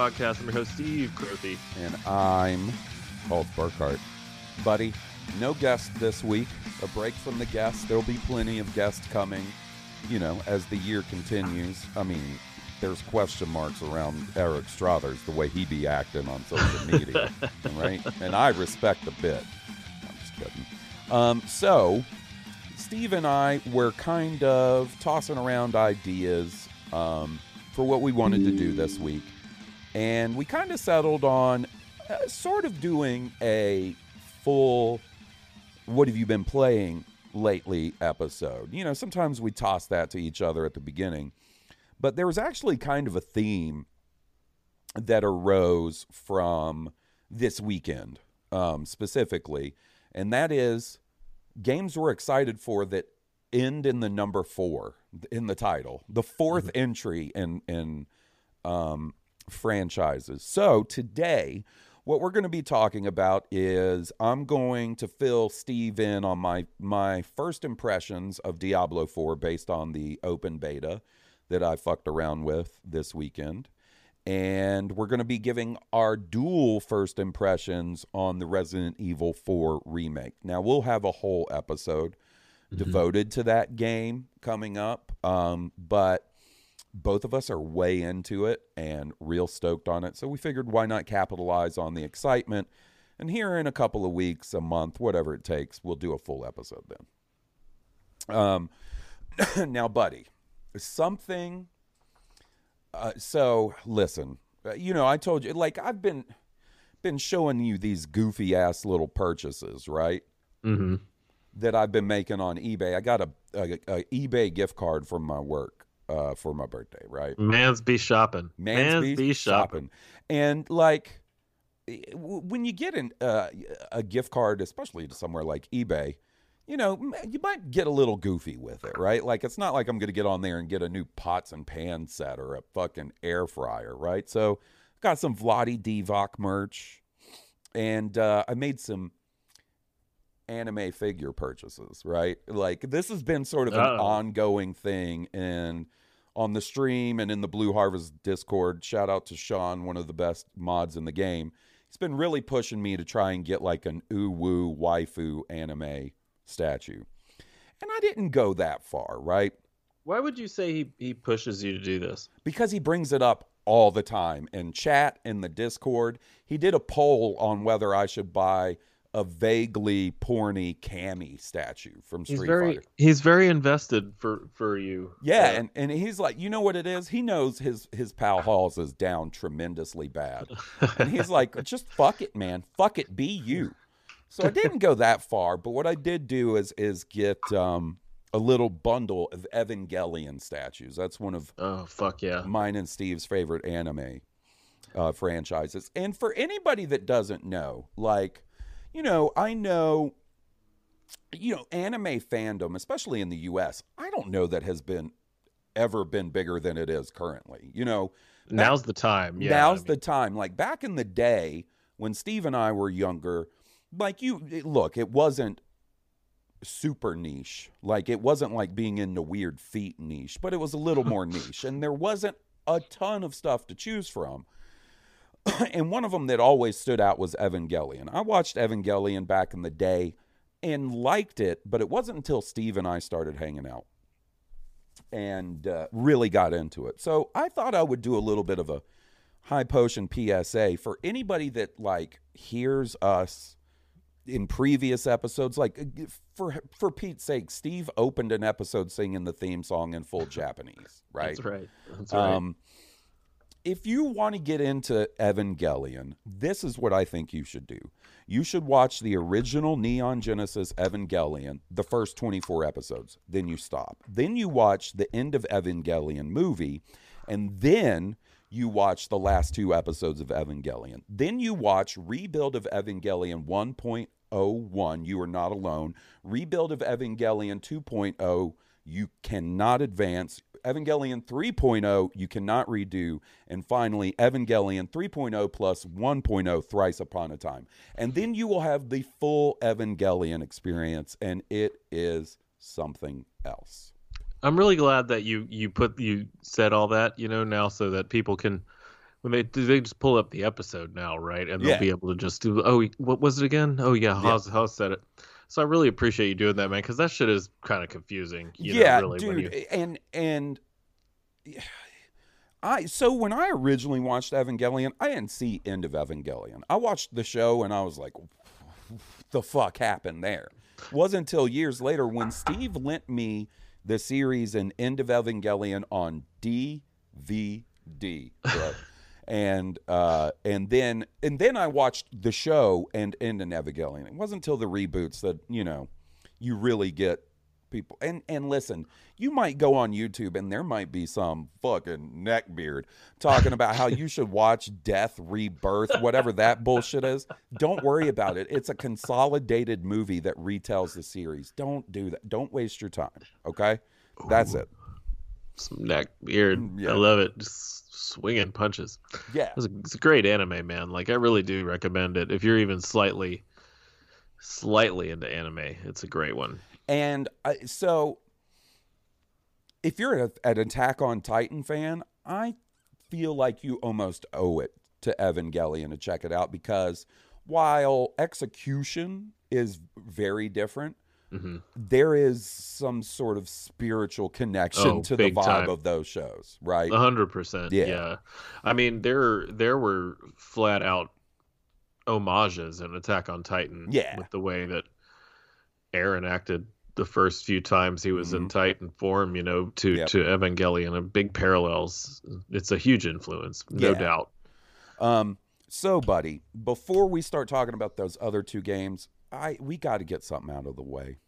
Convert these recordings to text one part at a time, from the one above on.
Podcast. I'm your host, Steve Crothy. and I'm called Burkhart. Buddy, no guest this week. A break from the guests. There'll be plenty of guests coming, you know, as the year continues. I mean, there's question marks around Eric Struthers, the way he be acting on social media, right? And I respect the bit. I'm just kidding. Um, so, Steve and I were kind of tossing around ideas um, for what we wanted to do this week. And we kind of settled on uh, sort of doing a full what have you been playing lately episode. You know, sometimes we toss that to each other at the beginning, but there was actually kind of a theme that arose from this weekend um, specifically, and that is games we're excited for that end in the number four in the title, the 4th entry in in um, franchises. So today, what we're going to be talking about is I'm going to fill Steve in on my my first impressions of Diablo 4 based on the open beta that I fucked around with this weekend. And we're going to be giving our dual first impressions on the Resident Evil 4 remake. Now, we'll have a whole episode devoted to that game coming up. Um, but both of us are way into it and real stoked on it. So we figured why not capitalize on the excitement? And here in a couple of weeks, a month, whatever it takes, we'll do a full episode then. Um, now, buddy, something. Uh, so listen, uh, you know, I told you, like I've been been showing you these goofy ass little purchases, right? Mm-hmm. that I've been making on eBay. I got a, a, a eBay gift card from my work uh, for my birthday, right? Man's be shopping. Man's be shopping. And like eh, when you get an, uh, a gift card, especially to somewhere like eBay, you know, you might get a little goofy with it, right? Like it's not like I'm going to get on there and get a new pots and pan set or a fucking air fryer, right? So got some Vlade Divac merch, and uh, I made some anime figure purchases, right? Like this has been sort of an Uh-oh. ongoing thing and on the stream and in the Blue Harvest Discord. Shout out to Sean, one of the best mods in the game. He's been really pushing me to try and get like an uwu waifu anime statue. And I didn't go that far, right? Why would you say he, he pushes you to do this? because he brings it up all the time in chat in the discord he did a poll on whether i should buy a vaguely porny Cammy statue from He's street very fighter. he's very invested for for you. yeah and, and he's like you know what it is? He knows his his pal Hawes is down tremendously bad. And he's like just fuck it man. Fuck it. Be you. So i didn't go that far but what i did do is is get um a little bundle of evangelion statues. That's one of oh fuck yeah. mine and Steve's favorite anime uh, franchises. And for anybody that doesn't know, like, you know, I know, you know, anime fandom, especially in the U.S., I don't know that has been ever been bigger than it is currently. You know, Now's the time. Yeah. now's I the time. Like back in the day when Steve and I were younger, like you look, it wasn't super niche. Like it wasn't like being into weird feet niche, but it was a little more niche. And there wasn't a ton of stuff to choose from. and one of them that always stood out was Evangelion. I watched Evangelion back in the day and liked it, but it wasn't until Steve and I started hanging out and uh, really got into it. So I thought I would do a little bit of a high potion PSA for anybody that like hears us in previous episodes like uh, for for Pete's sake Steve opened an episode singing the theme song in full Japanese right That's right. That's right. um if you want to get into Evangelion this is what I think you should do you should watch the original Neon Genesis Evangelion the first 24 episodes then you stop then you watch the end of Evangelion movie and then you watch the last two episodes of Evangelion. Then you watch Rebuild of Evangelion 1.01, You Are Not Alone. Rebuild of Evangelion 2.0, You Cannot Advance. Evangelion 3.0, You Cannot Redo. And finally, Evangelion 3.0 plus 1.0, Thrice Upon a Time. And then you will have the full Evangelion experience, and it is something else. I'm really glad that you you put you said all that you know now so that people can when they they just pull up the episode now right and they'll Yeah. be able to just do oh what was it again oh yeah Hawes Hawes said it so I really appreciate you doing that man because that shit is kind of confusing you know, yeah, really dude, when you and and I so when I originally watched Evangelion, I didn't see end of Evangelion. I watched the show and I was like, "The fuck happened there?" Wasn't until years later when Steve lent me the series and end of Evangelion on DVD, bro. And uh, and then and then I watched the show and end in Evangelion. It wasn't until the reboots that you know you really get people. And and listen, you might go on YouTube and there might be some fucking neckbeard talking about how you should watch Death Rebirth, whatever that bullshit is. Don't worry about it. It's a consolidated movie that retells the series. Don't do that. Don't waste your time. Okay, that's it. Some neck beard Mm, yeah. I love it. Just swinging punches. Yeah. it's a, it's a great anime man. Like I really do recommend it. If you're even slightly slightly into anime it's a great one. And I, so, if you're a, an Attack on Titan fan, I feel like you almost owe it to Evangelion to check it out because while execution is very different, hmm there is some sort of spiritual connection Oh, to the vibe time. of those shows, right? A hundred percent. Yeah. Yeah. I mean, there there were flat out homages in Attack on Titan. Yeah. With the way that Eren acted the first few times he was in Titan form, you know, to Mm-hmm. Yep. to Evangelion, and big parallels. It's a huge influence, no Yeah. doubt. Um, so, buddy, before we start talking about those other two games, I we got to get something out of the way.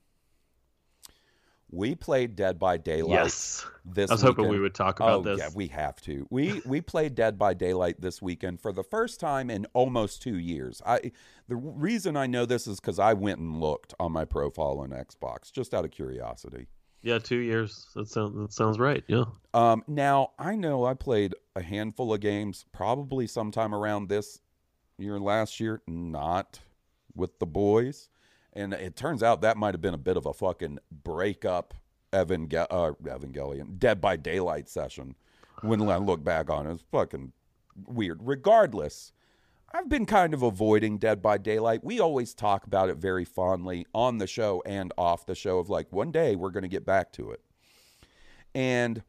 We played Dead by Daylight. Yes. this I was hoping we would talk about oh, this. Yeah, we have to. We we played Dead by Daylight this weekend for the first time in almost two years. I the reason I know this is because I went and looked on my profile on Xbox just out of curiosity. Yeah, two years. That sounds that sounds right. Yeah. Um, now I know I played a handful of games, probably sometime around this year, last year, not with the boys, and it turns out that might have been a bit of a fucking breakup Evangel- uh, Evangelion Dead by Daylight session. When I look back on it, it's fucking weird. Regardless, I've been kind of avoiding Dead by Daylight. We always talk about it very fondly on the show and off the show of like one day we're going to get back to it. And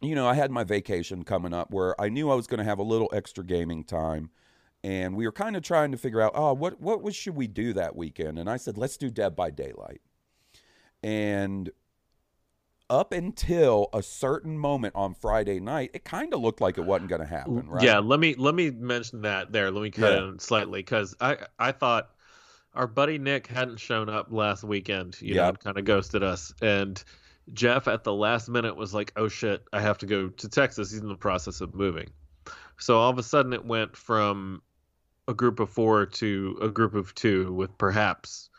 you know, I had my vacation coming up where I knew I was going to have a little extra gaming time. And we were kind of trying to figure out, oh, what what was, should we do that weekend? And I said, let's do Dead by Daylight. And up until a certain moment on Friday night, it kind of looked like it wasn't going to happen, right? Yeah, let me let me mention that there. Let me cut Yeah. in slightly because I I thought our buddy Nick hadn't shown up last weekend. You know, kind of ghosted us, and Jeff at the last minute was like, "Oh shit, I have to go to Texas. He's in the process of moving." So all of a sudden, it went from a group of four to a group of two, with perhaps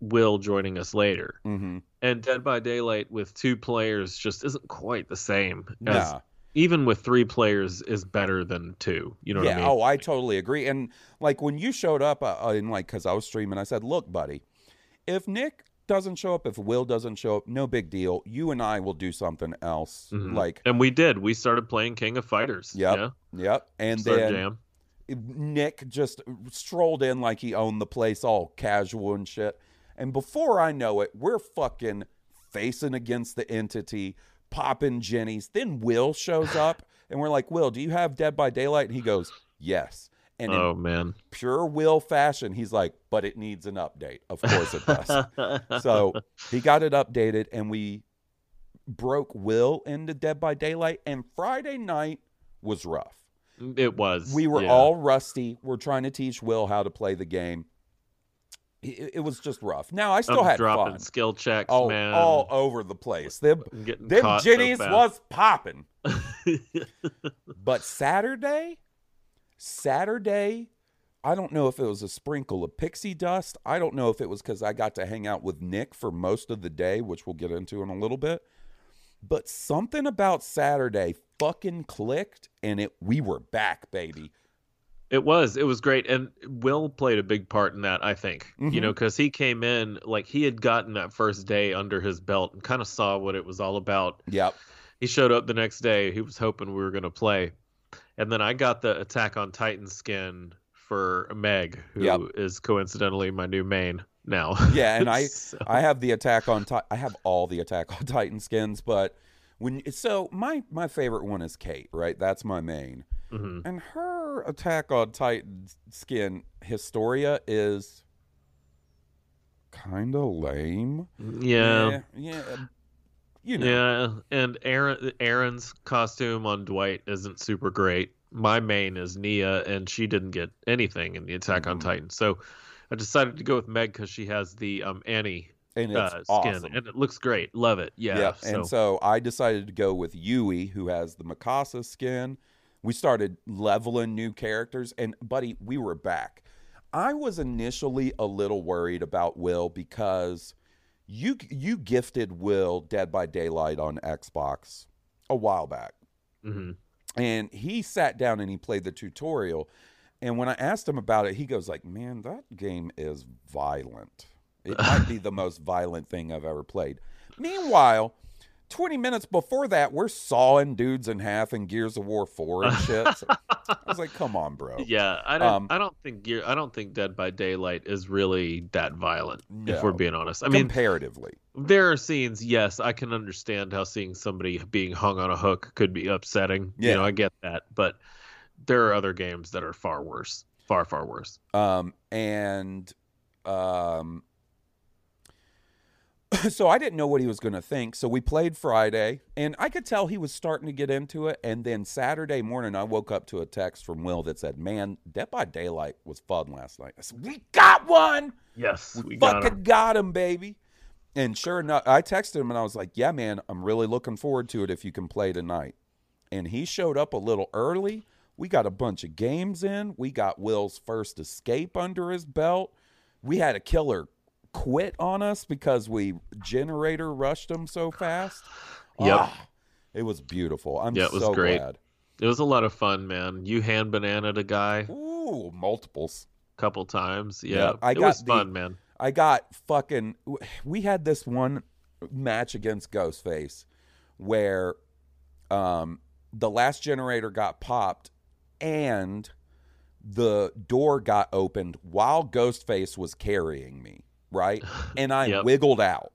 Will joining us later. Mm-hmm. And Dead by Daylight with two players just isn't quite the same. As, Nah. even with three players is better than two. You know yeah. what I mean? Oh, I totally agree. And like when you showed up, uh, uh, and like because I was streaming, I said, "Look, buddy, if Nick doesn't show up, if Will doesn't show up, no big deal. You and I will do something else. Mhm. Like, And we did. We started playing King of Fighters. Yep. Yeah. yep. And then jam. Nick just strolled in like he owned the place, all casual and shit. And before I know it, we're fucking facing against the entity, popping Jenny's. Then Will shows up, and we're like, Will, do you have Dead by Daylight? And he goes, Yes. And Oh in man. pure Will fashion, he's like, But it needs an update. Of course it does. so he got it updated, and we broke Will into Dead by Daylight. And Friday night was rough. It was. We were yeah. all rusty. We're trying to teach Will how to play the game. It, it was just rough. Now I still I'm had dropping fun. skill checks, Oh, man. all over the place. Them, them caught so jennies was popping. But Saturday, Saturday, I don't know if it was a sprinkle of pixie dust. I don't know if it was because I got to hang out with Nick for most of the day, which we'll get into in a little bit. But something about Saturday fucking clicked, and it we were back, baby. It was. It was great. And Will played a big part in that, I think. You Mhm. know, because he came in, like, he had gotten that first day under his belt and kind of saw what it was all about. Yep. He showed up the next day. He was hoping we were going to play. And then I got the Attack on Titan skin for Meg, who is Yep. coincidentally my new main now. Yeah, and I So- I have the Attack on Titan. I have all the Attack on Titan skins, but when so my my favorite one is Kate, right? That's my main. Mhm. And her Attack on Titan skin Historia is kind of lame. Yeah. yeah, yeah, you know. Yeah, and Eren Eren's costume on Dwight isn't super great. My main is Nea, and she didn't get anything in the Attack on Mhm. Titan. So I decided to go with Meg because she has the um Annie and it's uh, awesome. skin, and it looks great. Love it. Yeah. Yep. so, And so I decided to go with Yui, who has the Mikasa skin. We started leveling new characters, and buddy, we were back. I was initially a little worried about Will because you you gifted Will Dead by Daylight on Xbox a while back, mhm. and he sat down and he played the tutorial. And when I asked him about it, he goes like, "Man, that game is violent. It might be the most violent thing I've ever played." Meanwhile, 20 minutes before that, we're sawing dudes in half in Gears of War 4 and shit. So I was like, "Come on, bro." Yeah, I don't. Um, I don't think Gear. I don't think Dead by Daylight is really that violent. If we're being honest, I mean, comparatively. there are scenes. Yes, I can understand how seeing somebody being hung on a hook could be upsetting. Yeah. You know, I get that, but there are other games that are far worse. Far, far worse. Um, and um, so I didn't know what he was going to think. So we played Friday, and I could tell he was starting to get into it. And then Saturday morning, I woke up to a text from Will that said, "Man, Dead by Daylight was fun last night." I said, "We got one. Yes, We, we got fucking 'em. got him, baby." And sure enough, I texted him and I was like, "Yeah, man, I'm really looking forward to it if you can play tonight." And he showed up a little early. We got a bunch of games in. We got Will's first escape under his belt. We had a killer quit on us because we generator rushed them so fast. Yep. Ah, it was beautiful. I'm Yeah, it was so great. glad. It was a lot of fun, man. You hand bananaed a guy Ooh, multiples. couple times. Yeah, Yeah, I it got was the- fun, man. I got fucking. We had this one match against Ghostface where um, the last generator got popped and the door got opened while Ghostface was carrying me, right? And I Yep. wiggled out.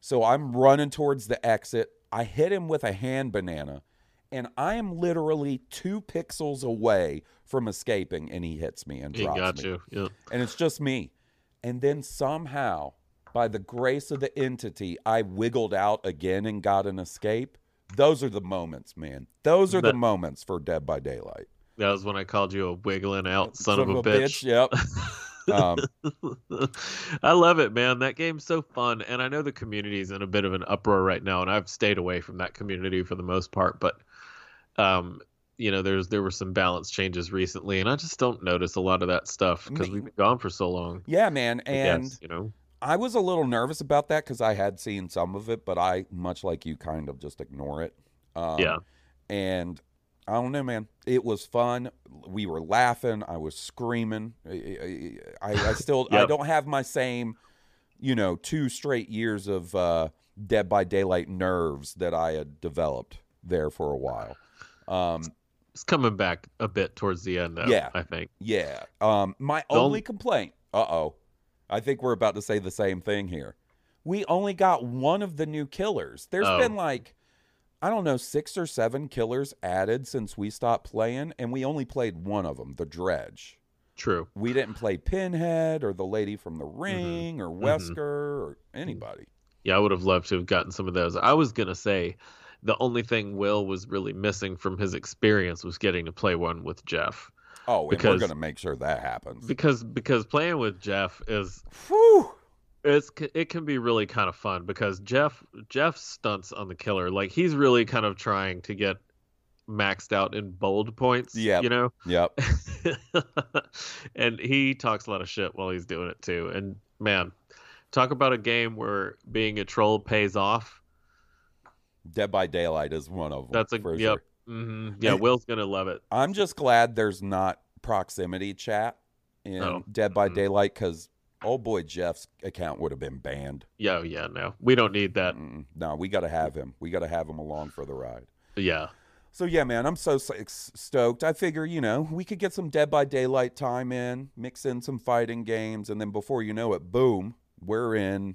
So I'm running towards the exit. I hit him with a hand banana, and I am literally two pixels away from escaping, and he hits me and He drops got me you. Yeah. and it's just me. And then somehow, by the grace of the entity, I wiggled out again and got an escape. Those are the moments, man. Those are the moments for Dead by Daylight. That was when I called you a wiggling out son, of a, bitch. Yep. um, I love it, man. That game's so fun, and I know the community's in a bit of an uproar right now, and I've stayed away from that community for the most part. But, um, you know, there's there were some balance changes recently, and I just don't notice a lot of that stuff because we've been gone for so long. yeah, man. And guess, you know, I was a little nervous about that because I had seen some of it, but I, much like you, kind of just ignore it. Um, Yeah. And I don't know, man. It was fun. We were laughing. I was screaming. I, I, I- still, I don't have my same you know, two straight years of uh, Dead by Daylight nerves that I had developed there for a while. Um, It's coming back a bit towards the end, though. Yeah. I think. yeah. Um, my The only- complaint. Uh oh. I think we're about to say the same thing here. We only got one of the new killers. There's Oh. been like, I don't know, six or seven killers added since we stopped playing, and we only played one of them, the Dredge. True. We didn't play Pinhead or the lady from the Mm-hmm. Ring or Wesker or anybody. Yeah, I would have loved to have gotten some of those. I was gonna say, the only thing Will was really missing from his experience was getting to play one with Jeff, Oh, and we're going to make sure that happens. because because playing with Jeff is Whew. It's it can be really kind of fun because Jeff Jeff stunts on the killer like he's really kind of trying to get maxed out in bold points. Yeah. you know. Yep. and he talks a lot of shit while he's doing it too. And man, talk about a game where being a troll pays off. Dead by Daylight is one of them. That's a yep. sure. hmm Yeah, Will's gonna love it. I'm just glad there's not proximity chat in No. Dead by Mhm. Daylight because old boy Jeff's account would have been banned. Yeah, yeah, no, we don't need that. Mm, no, we got to have him. We got to have him along for the ride. Yeah, So yeah, man, I'm so stoked. I figure you know we could get some Dead by Daylight time in, mix in some fighting games, and then before you know it, boom, we're in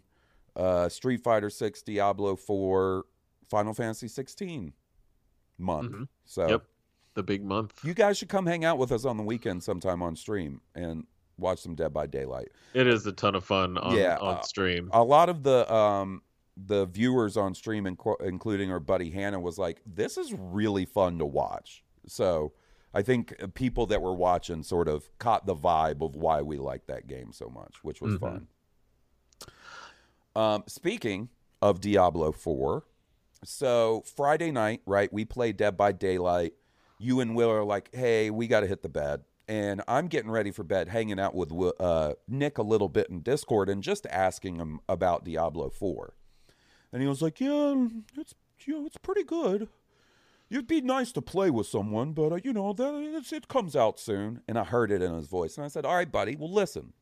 uh, Street Fighter Six, Diablo Four, Final Fantasy 16 month. Mhm. So Yep. the big month. you guys should come hang out with us on the weekend sometime on stream and watch some Dead by Daylight. It is a ton of fun on Yeah, on uh, stream. A lot of the um the viewers on stream, inco- including our buddy Hannah, was like, "This is really fun to watch." So I think people that were watching sort of caught the vibe of why we like that game so much, which was Mhm. fun. Um, speaking of Diablo Four, so Friday night, right? We played Dead by Daylight. You and Will are like, "Hey, we got to hit the bed." And I'm getting ready for bed, hanging out with uh, Nick a little bit in Discord, and just asking him about Diablo Four. And he was like, "Yeah, it's you know, it's pretty good. It'd be nice to play with someone, but uh, you know, that it comes out soon." And I heard it in his voice, and I said, "All right, buddy. Well, listen.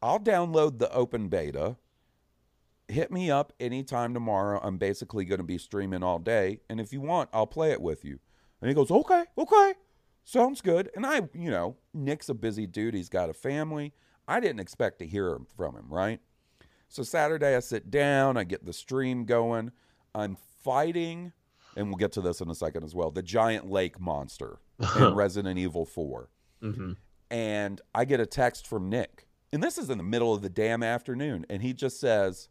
I'll download the open beta. Hit me up anytime tomorrow. I'm basically going to be streaming all day, and if you want, I'll play it with you." And he goes, "Okay, okay." Sounds good. And I, you know, Nick's a busy dude. He's got a family. I didn't expect to hear from him, right? So Saturday, I sit down, I get the stream going. I'm fighting, and we'll get to this in a second as well, the giant lake monster in Resident Evil 4. hmm And I get a text from Nick. And this is in the middle of the damn afternoon. And he just says,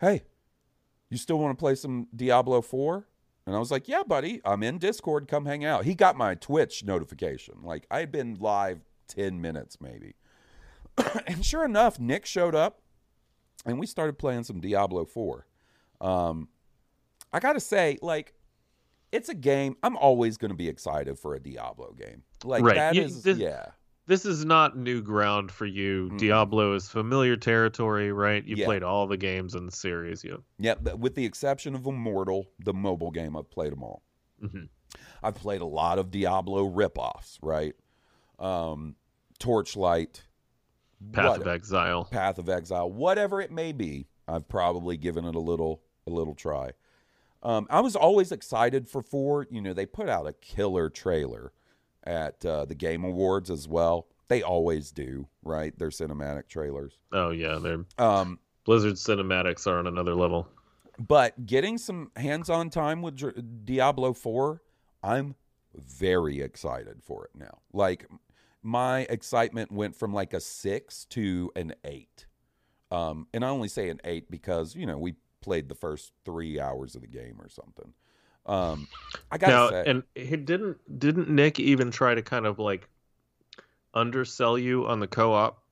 Hey, you still want to play some Diablo 4? And I was like, Yeah, buddy, I'm in Discord. Come hang out. He got my Twitch notification. Like, I had been live 10 minutes maybe. and sure enough, Nick showed up and we started playing some Diablo 4. Um, I got to say, like, it's a game. I'm always going to be excited for a Diablo game. Like, Right. that You- is, this- yeah. This is not new ground for you. Mm-mm. Diablo is familiar territory, right? You Yeah. played all the games in the series. Yeah. Yeah, with the exception of Immortal, the mobile game, I've played them all. hmm I've played a lot of Diablo ripoffs, right? Um, Torchlight, Path what- of Exile. Path of Exile, whatever it may be, I've probably given it a little a little try. Um, I was always excited for four. You know, they put out a killer trailer at uh, the Game Awards as well. They always do, right? Their cinematic trailers. Oh yeah, they're Um, Blizzard cinematics are on another level. But getting some hands-on time with Dr- Diablo 4, I'm very excited for it now. Like my excitement went from like a 6 to an 8. Um and I only say an 8 because, you know, we played the first 3 hours of the game or something. Um I got now, say and he didn't didn't Nick even try to kind of like undersell you on the co-op?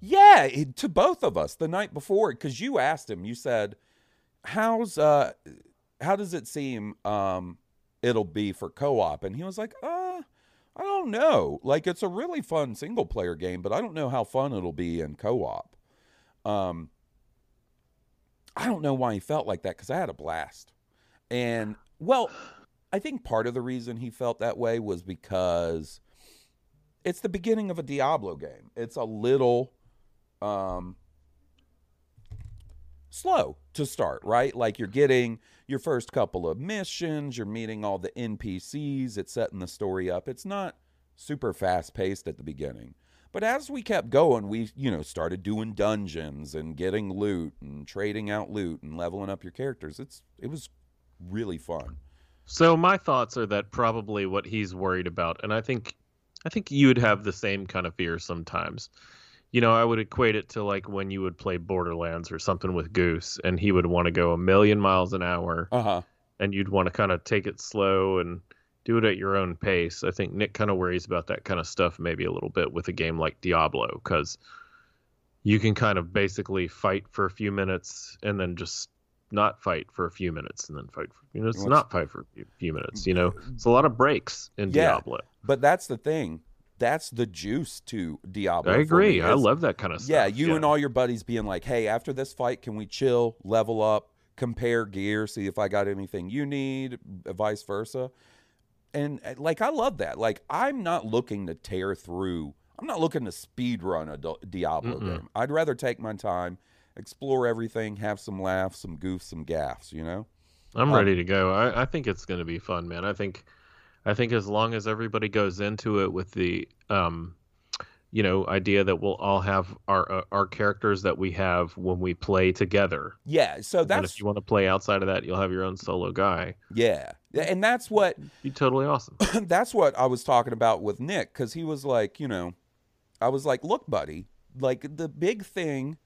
Yeah, it- to both of us the night before cuz you asked him, you said, "How's uh how does it seem um it'll be for co-op?" And he was like, "Uh, I don't know. Like it's a really fun single player game, but I don't know how fun it'll be in co-op." Um I don't know why he felt like that cuz I had a blast. And well, I think part of the reason he felt that way was because it's the beginning of a Diablo game. It's a little um slow to start, right? Like you're getting your first couple of missions, you're meeting all the NPCs, it's setting the story up. It's not super fast paced at the beginning. But as we kept going, we, you know, started doing dungeons and getting loot and trading out loot and leveling up your characters. It's it was really fun. So my thoughts are that probably what he's worried about, and I think, I think you would have the same kind of fear sometimes. You know, I would equate it to like when you would play Borderlands or something with Goose, and he would want to go a million miles an hour, Uh huh. and you'd want to kind of take it slow and do it at your own pace. I think Nick kind of worries about that kind of stuff maybe a little bit with a game like Diablo because you can kind of basically fight for a few minutes and then just not fight for a few minutes and then fight for you know it's not fight for a few- minutes you know it's a lot of breaks in Yeah. Diablo But that's the thing. That's the juice to Diablo. I agree I love that kind of stuff Yeah, you and all your buddies being like, "Hey, after this fight, can we chill, level up, compare gear, see if I got anything you need, vice versa." And uh, like I love that. Like I'm not looking to tear through. I'm not looking to speed run a Diablo Mm-mm. game. I'd rather take my time, explore everything, have some laughs, some goofs, some gaffs, you know? I'm Um, ready to go. I, I think it's going to be fun, man. I think, I think as long as everybody goes into it with the, um, you know, idea that we'll all have our uh, our characters that we have when we play together. Yeah, so and that's if you want to play outside of that, you'll have your own solo guy. yeah. And that's what Be totally awesome. that's what I was talking about with Nick because he was like, you know, I was like, look, buddy, like the big thing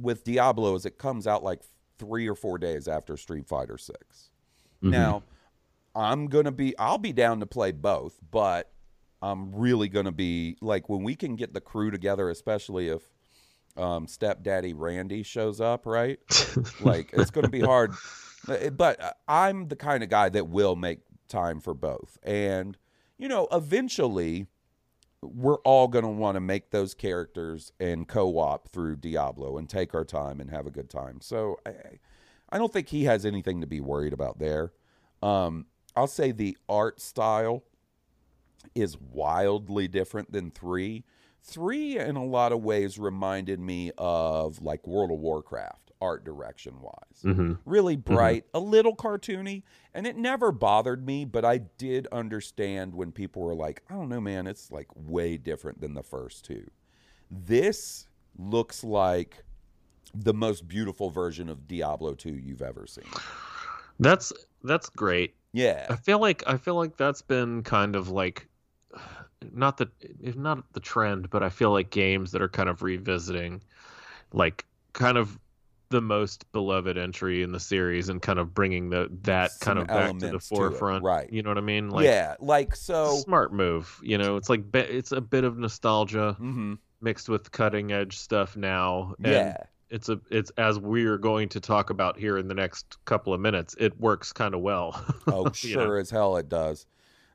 with Diablo is it comes out like three or four days after Street Fighter 6 Mhm. Now, I'm gonna be, I'll be down to play both, but I'm really gonna be like when we can get the crew together, especially if um, stepdaddy Randy shows up, right? like it's going to be hard Uh, but uh, i'm the kind of guy that will make time for both and you know eventually we're all going to want to make those characters and co-op through diablo and take our time and have a good time. So i i don't think he has anything to be worried about there. Um i'll say the art style is wildly different than three. Three in a lot of ways reminded me of like world of warcraft art direction wise hmm really bright, a little cartoony, and it never bothered me, but I did understand when people were like, I don't know, man, it's like way different than the first two. This looks like the most beautiful version of Diablo 2 you've ever seen. That's that's great. Yeah. I feel like I feel like that's been kind of like not the if not the trend, but I feel like games that are kind of revisiting like kind of the most beloved entry in the series and kind of bringing the that Some kind of back to the elements to it, forefront. right. You know what I mean? Like yeah, like so smart move. You know, it's like it's a bit of nostalgia mhm, mixed with cutting edge stuff now. And yeah. it's a it's as we're going to talk about here in the next couple of minutes. It works kind of well. Oh, know? sure as hell it does.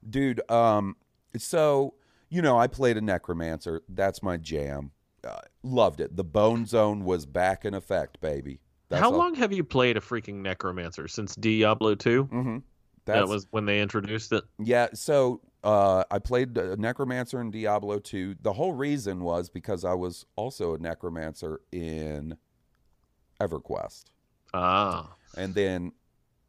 Dude, um so you know, I played a necromancer. That's my jam. Uh, loved it. The bone zone was back in effect, baby. That's How long have you played a freaking necromancer since Diablo 2? Mm-hmm. That was when they introduced it. yeah. So uh, I played necromancer in Diablo 2. The whole reason was because I was also a necromancer in EverQuest, Ah. and then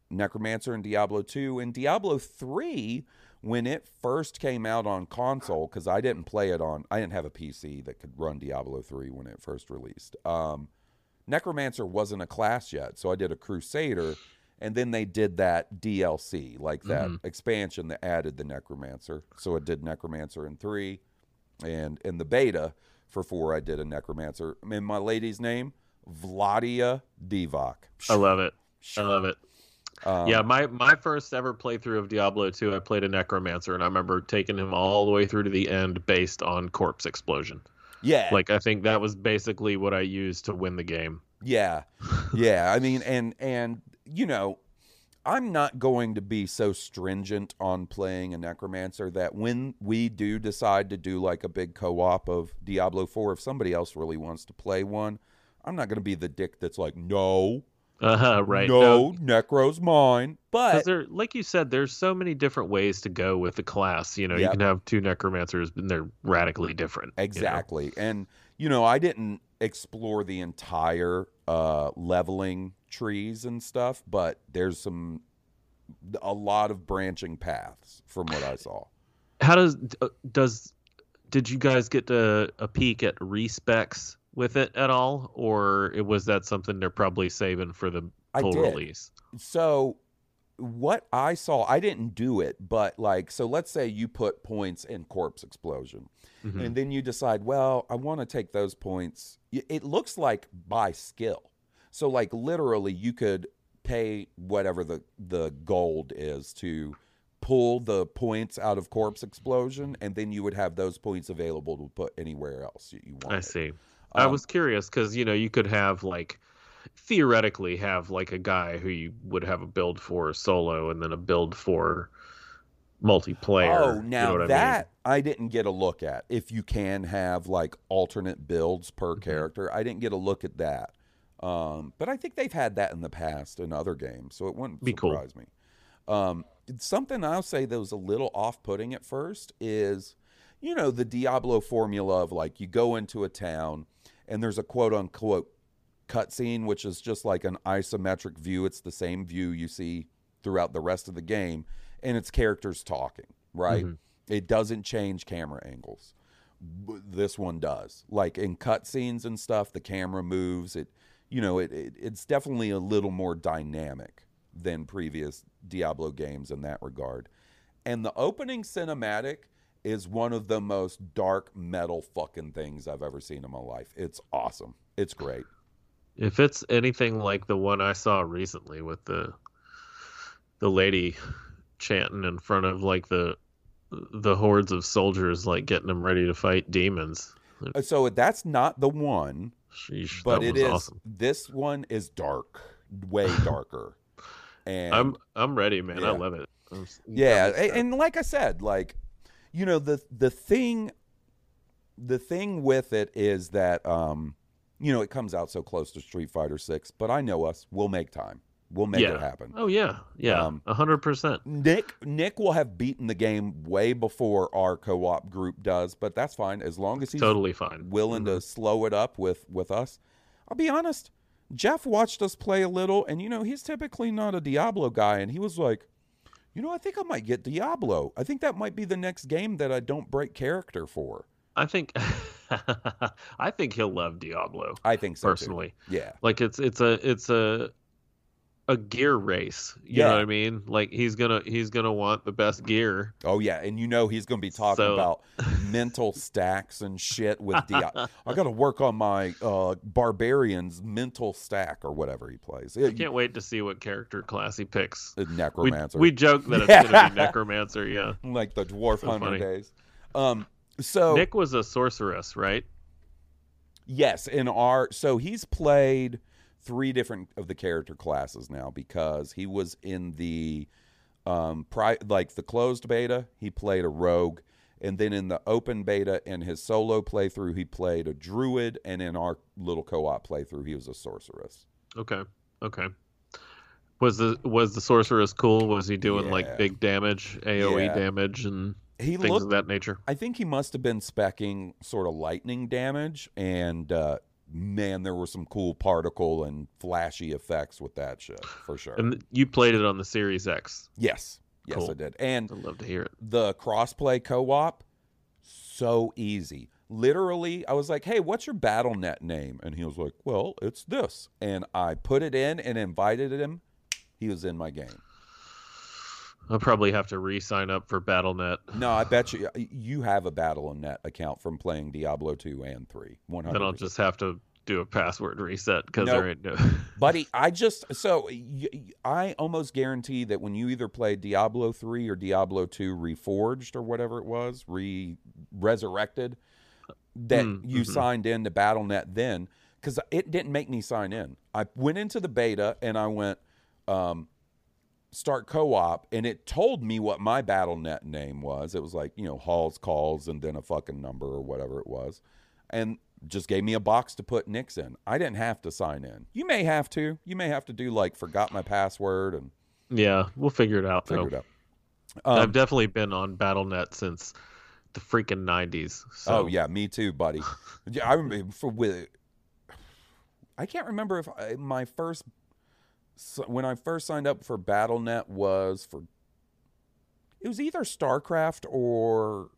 necromancer in Diablo 2 and Diablo 3 when it first came out on console because I didn't play it on I didn't have a PC that could run Diablo 3 when it first released. Um, Necromancer wasn't a class yet, so I did a Crusader, and then they did that DLC, like that Mhm. expansion that added the Necromancer. So it did Necromancer in three, and in the beta for four, I did a Necromancer. And my lady's name, Vladia Divac. I love it. I love it. Um, yeah, my my first ever playthrough of Diablo 2, I played a necromancer and I remember taking him all the way through to the end based on corpse explosion. yeah, Like I think that was basically what I used to win the game. Yeah. Yeah. I mean, and, and, you know, I'm not going to be so stringent on playing a necromancer that when we do decide to do like a big co op of Diablo 4, if somebody else really wants to play one, I'm not going to be the dick that's like, no, Uh-huh, right. no, Necro's mine. But there, like you said, there's so many different ways to go with the class. You know, you can have two necromancers, and they're radically different. you know? Exactly. And you know, I didn't explore the entire uh, leveling trees and stuff, but there's some a lot of branching paths from what I saw. How does uh, does did you guys get to, a peek at respecs with it at all, or was that something they're probably saving for the full release? So what I saw, I didn't do it, but like so let's say you put points in corpse explosion. Mhm. and then you decide, well, I want to take those points. It looks like by skill. So like literally you could pay whatever the the gold is to pull the points out of corpse explosion and then you would have those points available to put anywhere else you want. I see. I Um, was curious because you know you could have like theoretically have like a guy who you would have a build for solo and then a build for multiplayer. Oh, you know now what I mean? that I, didn't get a look at. If you can have like alternate builds per Mm-hmm. character, I didn't get a look at that. Um, but I think they've had that in the past in other games, so it wouldn't Be cool. me. Um, something I'll say that was a little off-putting at first is, you know, the Diablo formula of like you go into a town and there's a quote-unquote cutscene, which is just like an isometric view. It's the same view you see throughout the rest of the game, and it's characters talking, right? Mhm. It doesn't change camera angles. This one does. Like in cutscenes and stuff, the camera moves. It, you know, it, it it's definitely a little more dynamic than previous Diablo games in that regard. And the opening cinematic is one of the most dark metal fucking things I've ever seen in my life. It's awesome. It's great. If it's anything like the one I saw recently with the the lady chanting in front of like the the hordes of soldiers, like getting them ready to fight demons. Uh, So that's not the one, Sheesh, but it was awesome. This one is dark, way darker. And I'm I'm ready, man. Yeah. I love it. I'm yeah, I'm a- excited. and like I said, like you know the the thing, the thing with it is that um, you know it comes out so close to Street Fighter Six, but I know us, we'll make time, we'll make Yeah. it happen. Oh yeah, yeah, Um, a hundred percent. Nick Nick will have beaten the game way before our co-op group does, but that's fine as long as he's Totally fine. willing to Mhm. slow it up with with us. I'll be honest. Jeff watched us play a little, and you know he's typically not a Diablo guy, and he was like, "You know, I think I might get Diablo. I think that might be the next game that I don't break character for." I think I think he'll love Diablo I think so too. personally. Yeah, Like it's it's a it's a a gear race. You Yeah. know what I mean? Like he's gonna he's gonna want the best gear. oh yeah, and you know he's going to be talking So- about mental stacks and shit with Diablo. I got to work on my uh, barbarian's mental stack or whatever he plays. I can't wait to see what character class he picks. Uh, We, Necromancer. we joke that it's Yeah. gonna be Necromancer. Yeah. like the dwarf So hunter funny. days. Um, so Nick was a sorceress, right? Yes, in our so he's played three different of the character classes now because he was in the um pri- like the closed beta, he played a rogue, and then in the open beta in his solo playthrough he played a druid and in our little co-op playthrough he was a sorceress. Okay. Okay. Was the was the sorceress cool? Was he doing Yeah. like big damage, AOE Yeah. damage, and He things looked of that nature? I think he must have been specking sort of lightning damage and uh man there were some cool particle and flashy effects with that shit for sure. And you played it on the Series X. yes. Yes, Cool. I did. And I'd love to hear it. the crossplay co-op so easy literally i was like hey what's your battlenet name and he was like well it's this and i put it in and invited him he was in my game I'll probably have to re-sign up for BattleNet. no i bet you you have a battlenet account from playing diablo 2 and 3 100 Then I'll just have to do a password reset because Nope. there ain't no. buddy i just so I almost guarantee that when you either play diablo 3 or diablo 2 reforged or whatever it was re resurrected that Mm, you mhm. signed in to battlenet then because it didn't make me sign in i went into the beta and i went um, start co-op and it told me what my battlenet name was it was like you know halls calls and then a fucking number or whatever it was and just gave me a box to put nicks in i didn't have to sign in you may have to you may have to do like forgot my password and yeah, we'll figure it out. figure though. it out I've um, definitely been on BattleNet since the freaking '90s. So oh yeah me too buddy yeah i remember for with I can't remember if I, my first so when I first signed up for BattleNet was for it was either StarCraft or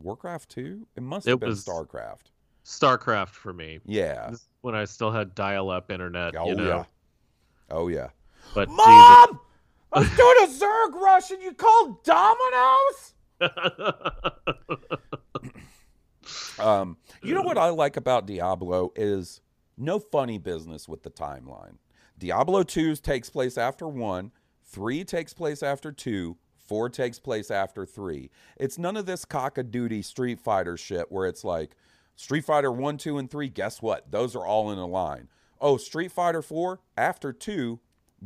Warcraft 2. It must have It been StarCraft. StarCraft for me. Yeah. When I still had dial-up internet. Oh you know? yeah. Oh yeah. But Mom, I was doing a Zerg rush and you called Domino's. Jesus. Um, you know what I like about Diablo is no funny business with the timeline. Diablo 2 takes place after 1, 3 takes place after 2, 4 takes place after 3. It's none of this cock-a-doodie Street Fighter shit where it's like Street Fighter 1, 2 and 3, guess what? Those are all in a line. Oh, Street Fighter 4 after 2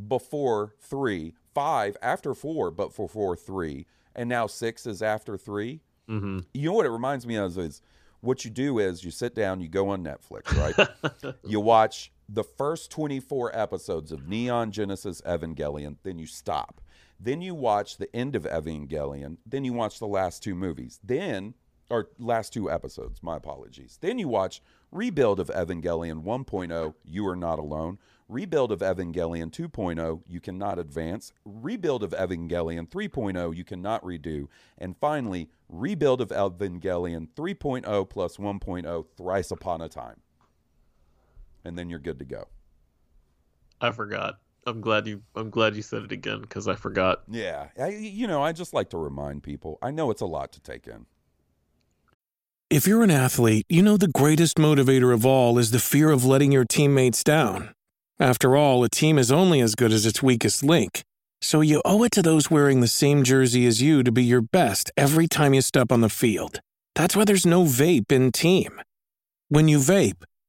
before 3, 5 after 4 but for 4, 3, and now 6 is after 3 hmm you know what it reminds me of is what you do is you sit down, you go on Netflix, right? you watch the first 24 episodes of Neon Genesis Evangelion, then you stop. Then you watch the end of Evangelion, then you watch the last two movies. Then or last two episodes, my apologies. Then you watch Rebuild of Evangelion 1.0, You Are Not Alone. Rebuild of Evangelion 2.0, You Cannot Advance. Rebuild of Evangelion 3.0, You Cannot Redo. And finally, Rebuild of Evangelion 3.0 plus 1.0, Thrice Upon a Time. And then you're good to go. I forgot. I'm glad you. I'm glad you said it again because I forgot. Yeah. I, you know, I just like to remind people. I know it's a lot to take in. If you're an athlete, you know the greatest motivator of all is the fear of letting your teammates down. After all, a team is only as good as its weakest link. So you owe it to those wearing the same jersey as you to be your best every time you step on the field. That's why there's no vape in team. When you vape,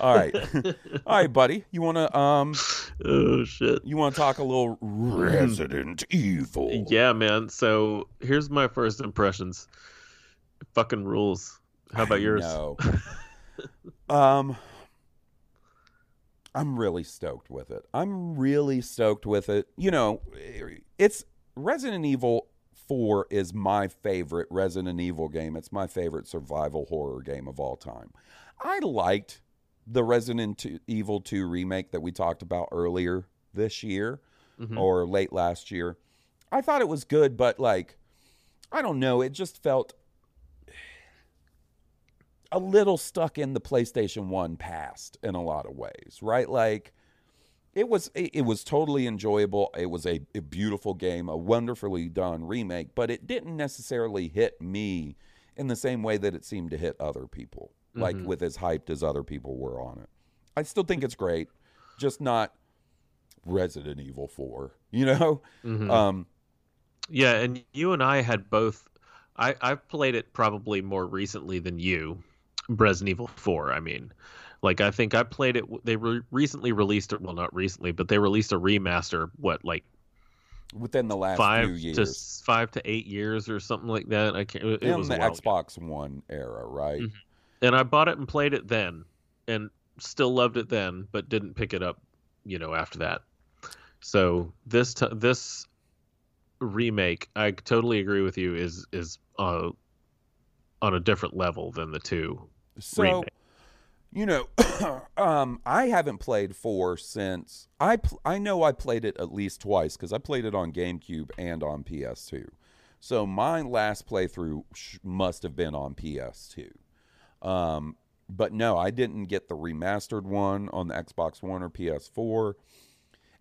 All right. All right, buddy. You want to um Oh shit. you want to talk a little Resident Evil? Yeah, man. So here's my first impressions. It fucking rules. How about yours? No. um I'm really stoked with it. I'm really stoked with it. You know, it's Resident Evil 4 is my favorite Resident Evil game. It's my favorite survival horror game of all time. I liked the Resident Evil 2 remake that we talked about earlier this year Mhm. or late last year. I thought it was good, but like, I don't know. It just felt a little stuck in the PlayStation 1 past in a lot of ways, right? Like, it was it, was totally enjoyable. It was a, a beautiful game, a wonderfully done remake, but it didn't necessarily hit me in the same way that it seemed to hit other people, like Mhm. with as hyped as other people were on it. I still think it's great, just not Resident Evil 4, you know? Mhm. Um, Yeah, and you and I had both. I I've played it probably more recently than you, Resident Evil Four. I mean, like I think I played it. They re- recently released it. Well, not recently, but they released a remaster. What like within the last five few years. to five to eight years or something like that. I can't. It in was the. Xbox One era, right? Mhm. and I bought it and played it then, and still loved it then, but didn't pick it up, you know, after that. So this t- this remake, I totally agree with you, is is uh, on a different level than the two. So, remake. You know, um, I haven't played four since I pl- I know I played it at least twice because I played it on GameCube and on PS2. So my last playthrough sh- must have been on PS2. Um, but no, I didn't get the remastered one on the Xbox One or PS4.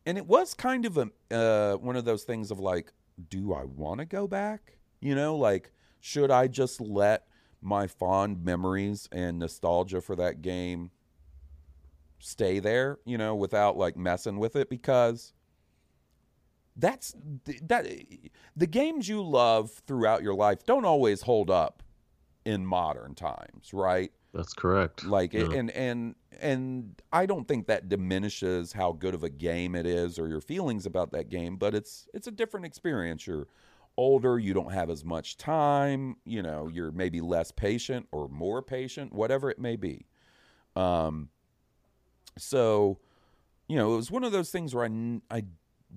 And it was kind of a uh, one of those things of like, do I want to go back? You know, like should I just let my fond memories and nostalgia for that game stay there, you know, without like messing with it because that's that the games you love throughout your life don't always hold up in modern times, right? That's correct. Like Yeah. and and and I don't think that diminishes how good of a game it is or your feelings about that game, but it's it's a different experience. You're older, you don't have as much time, you know, you're maybe less patient or more patient, whatever it may be. Um so you know, it was one of those things where I, I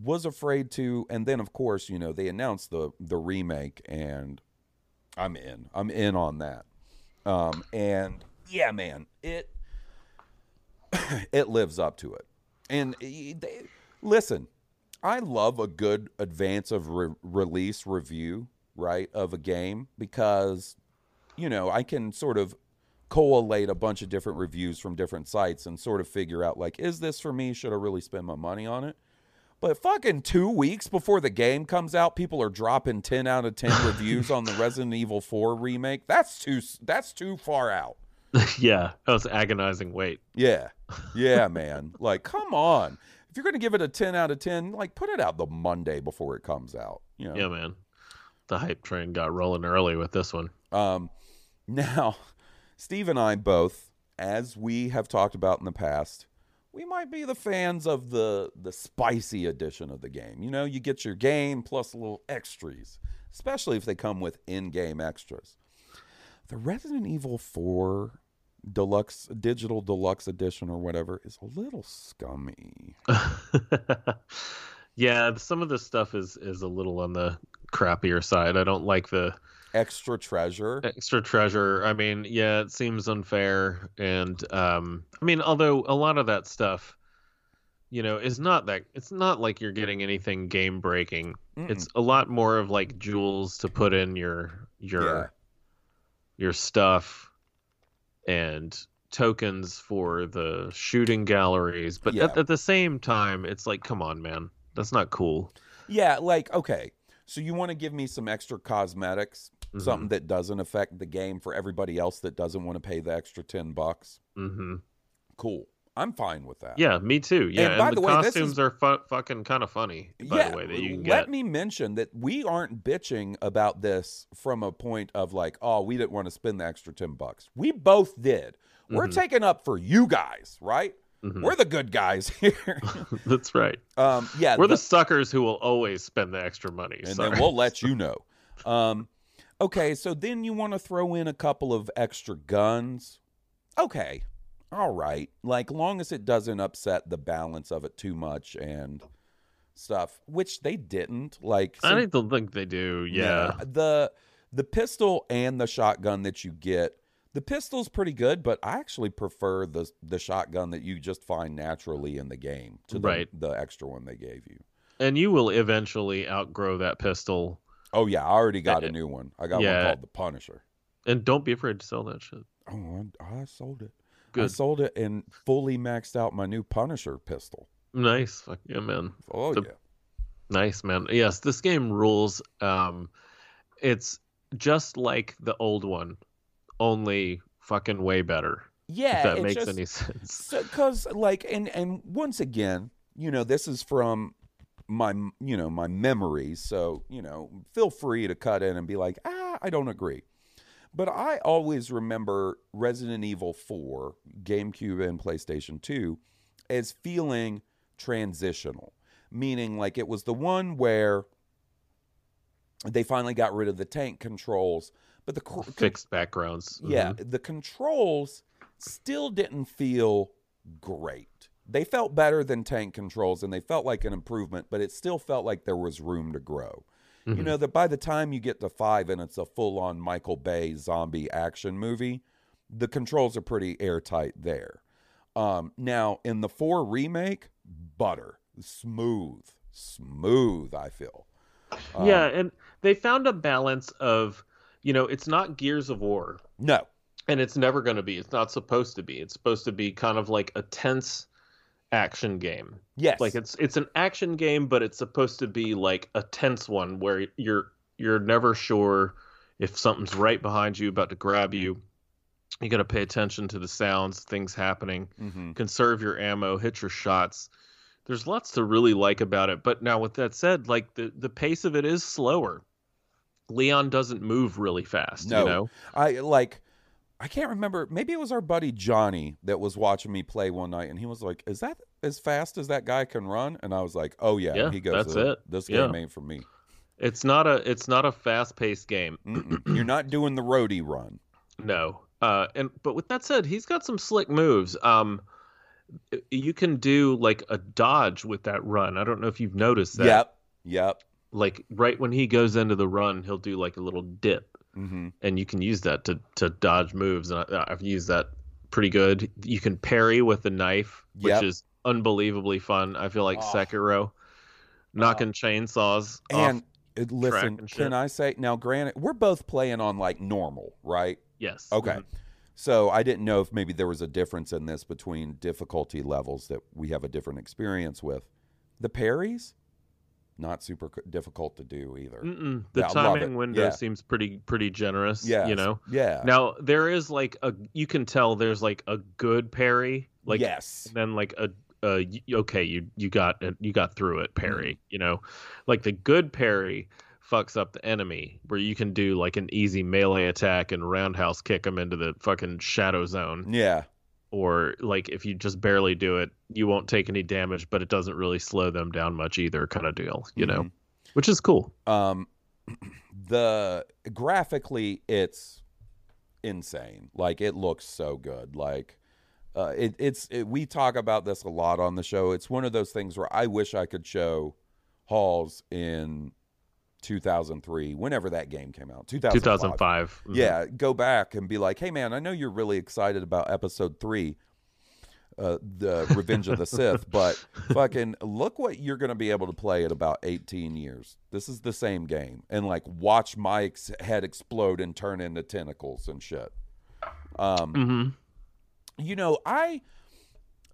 was afraid to and then of course, you know, they announced the the remake and I'm in. I'm in on that. Um, and yeah, man, it it lives up to it. And they, listen, I love a good advance of re- release review, right, of a game because you know I can sort of collate a bunch of different reviews from different sites and sort of figure out like, is this for me? Should I really spend my money on it? But fucking two weeks before the game comes out, people are dropping ten out of ten reviews on the Resident Evil Four remake. That's too. That's too far out. yeah, that was agonizing wait. Yeah, yeah, man. Like, come on. If you're gonna give it a ten out of ten, like put it out the Monday before it comes out. You know. Yeah, man. The hype train got rolling early with this one. Um, now, Steve and I both, as we have talked about in the past, we might be the fans of the the spicy edition of the game. You know, you get your game plus a little extras, especially if they come with in-game extras. The Resident Evil 4 deluxe digital deluxe edition or whatever is a little scummy. yeah, some of this stuff is is a little on the crappier side. I don't like the Extra treasure. extra treasure. I mean, yeah, it seems unfair, and um, I mean, although a lot of that stuff, you know, is not that. It's not like you're getting anything game breaking. Mm-mm. It's a lot more of like jewels to put in your your Yeah. your stuff and tokens for the shooting galleries. But at, Yeah. at the same time, it's like, come on, man, that's not cool. Yeah, like okay. So you want to give me some extra cosmetics, Mhm. something that doesn't affect the game for everybody else that doesn't want to pay the extra 10 bucks. Mm-hmm. Cool. I'm fine with that. Yeah, me too. Yeah, and, by the, the way, costumes is- are fu- fucking kind of funny. By yeah, the way, that you can let get. me mention that we aren't bitching about this from a point of like, oh, we didn't want to spend the extra 10 bucks. We both did. We're Mhm. taking up for you guys, right? Mhm. We're the good guys here. That's right. um, yeah, We're the suckers who will always spend the extra money. and Sorry. then we'll let you know. Um, okay, so then you want to throw in a couple of extra guns. Okay, all right. Like long as it doesn't upset the balance of it too much and stuff, which they didn't. Like I don't think they do. Yeah. Nah, the the pistol and the shotgun that you get. The pistol's pretty good, but I actually prefer the the shotgun that you just find naturally in the game to the, Right. the extra one they gave you. And you will eventually outgrow that pistol. Oh yeah, I already got a new one. I got yeah. one called the Punisher. And don't be afraid to sell that shit. Oh, I, I sold it. I sold it and fully maxed out my new Punisher pistol. Nice. Fuck yeah, man. Oh The- yeah. Nice, man. Yes, this game rules. Um, it's just like the old one, only fucking way better. Yeah, if that makes just- any sense. because like and and once again you know this is from my you know my memories so you know feel free to cut in and be like ah i don't agree but i always remember resident evil 4 gamecube and playstation 2 as feeling transitional meaning like it was the one where they finally got rid of the tank controls but the cr- Fixed backgrounds. yeah, Mhm. the controls still didn't feel great. They felt better than tank controls and they felt like an improvement, but it still felt like there was room to grow. You Mhm. know, that by the time you get to five and it's a full on Michael Bay zombie action movie, the controls are pretty airtight there. Um, now, in the four remake, butter, smooth, smooth, I feel. Um, yeah, and they found a balance of, you know, it's not Gears of War, No. and it's never going to be. It's not supposed to be. It's supposed to be kind of like a tense action game. Yes. Like it's it's an action game, but it's supposed to be like a tense one where you're you're never sure if something's right behind you about to grab you You got to pay attention to the sounds, things happening, Mm-hmm. conserve your ammo, hit your shots. There's lots to really like about it. But now, with that said, like the the pace of it is slower. Leon doesn't move really fast. No. You know, I like. I can't remember. Maybe it was our buddy Johnny that was watching me play one night, and he was like, "Is that as fast as that guy can run?" And I was like, "Oh yeah." Yeah, he goes, that's "Uh, it. This Yeah. game ain't for me. it's not a it's not a fast paced game. You're not doing the roadie run. No. Uh, and but with that said, he's got some slick moves. Um, you can do like a dodge with that run. I don't know if you've noticed that. Yep. Yep. Like right when he goes into the run, he'll do like a little dip, Mm-hmm. and you can use that to to dodge moves. And I, I've used that pretty good. You can parry with the knife, which Yep. is unbelievably fun. I feel like Oh. Sekiro, knocking chainsaws And it, listen, and can I say now? Granted, we're both playing on like normal, right? Yes. Okay. Mhm. So I didn't know if maybe there was a difference in this between difficulty levels that we have a different experience with. The parries, not super difficult to do either. Mm-mm. The Yeah, timing window Yeah. seems pretty pretty generous. Yeah. You know. Yeah. Now there is like a you can tell there's like a good parry, like yes. then like a uh y- okay you you got it you got through it parry, you know, like the good parry fucks up the enemy where you can do like an easy melee attack and roundhouse kick them into the fucking shadow zone, Yeah. Or like if you just barely do it, you won't take any damage, but it doesn't really slow them down much either, kind of deal, you know, which is cool. Um, the graphically, it's insane. Like it looks so good. Like uh, it, it's it, we talk about this a lot on the show. It's one of those things where I wish I could show Hawes in 2003, whenever that game came out, 2005. 2005. Mhm. Yeah, go back and be like, hey man, I know you're really excited about episode three, uh, the Revenge of the Sith, but fucking look what you're gonna be able to play at about 18 years. This is the same game, and like watch Mike's head explode and turn into tentacles and shit. Um, Mhm. you know, I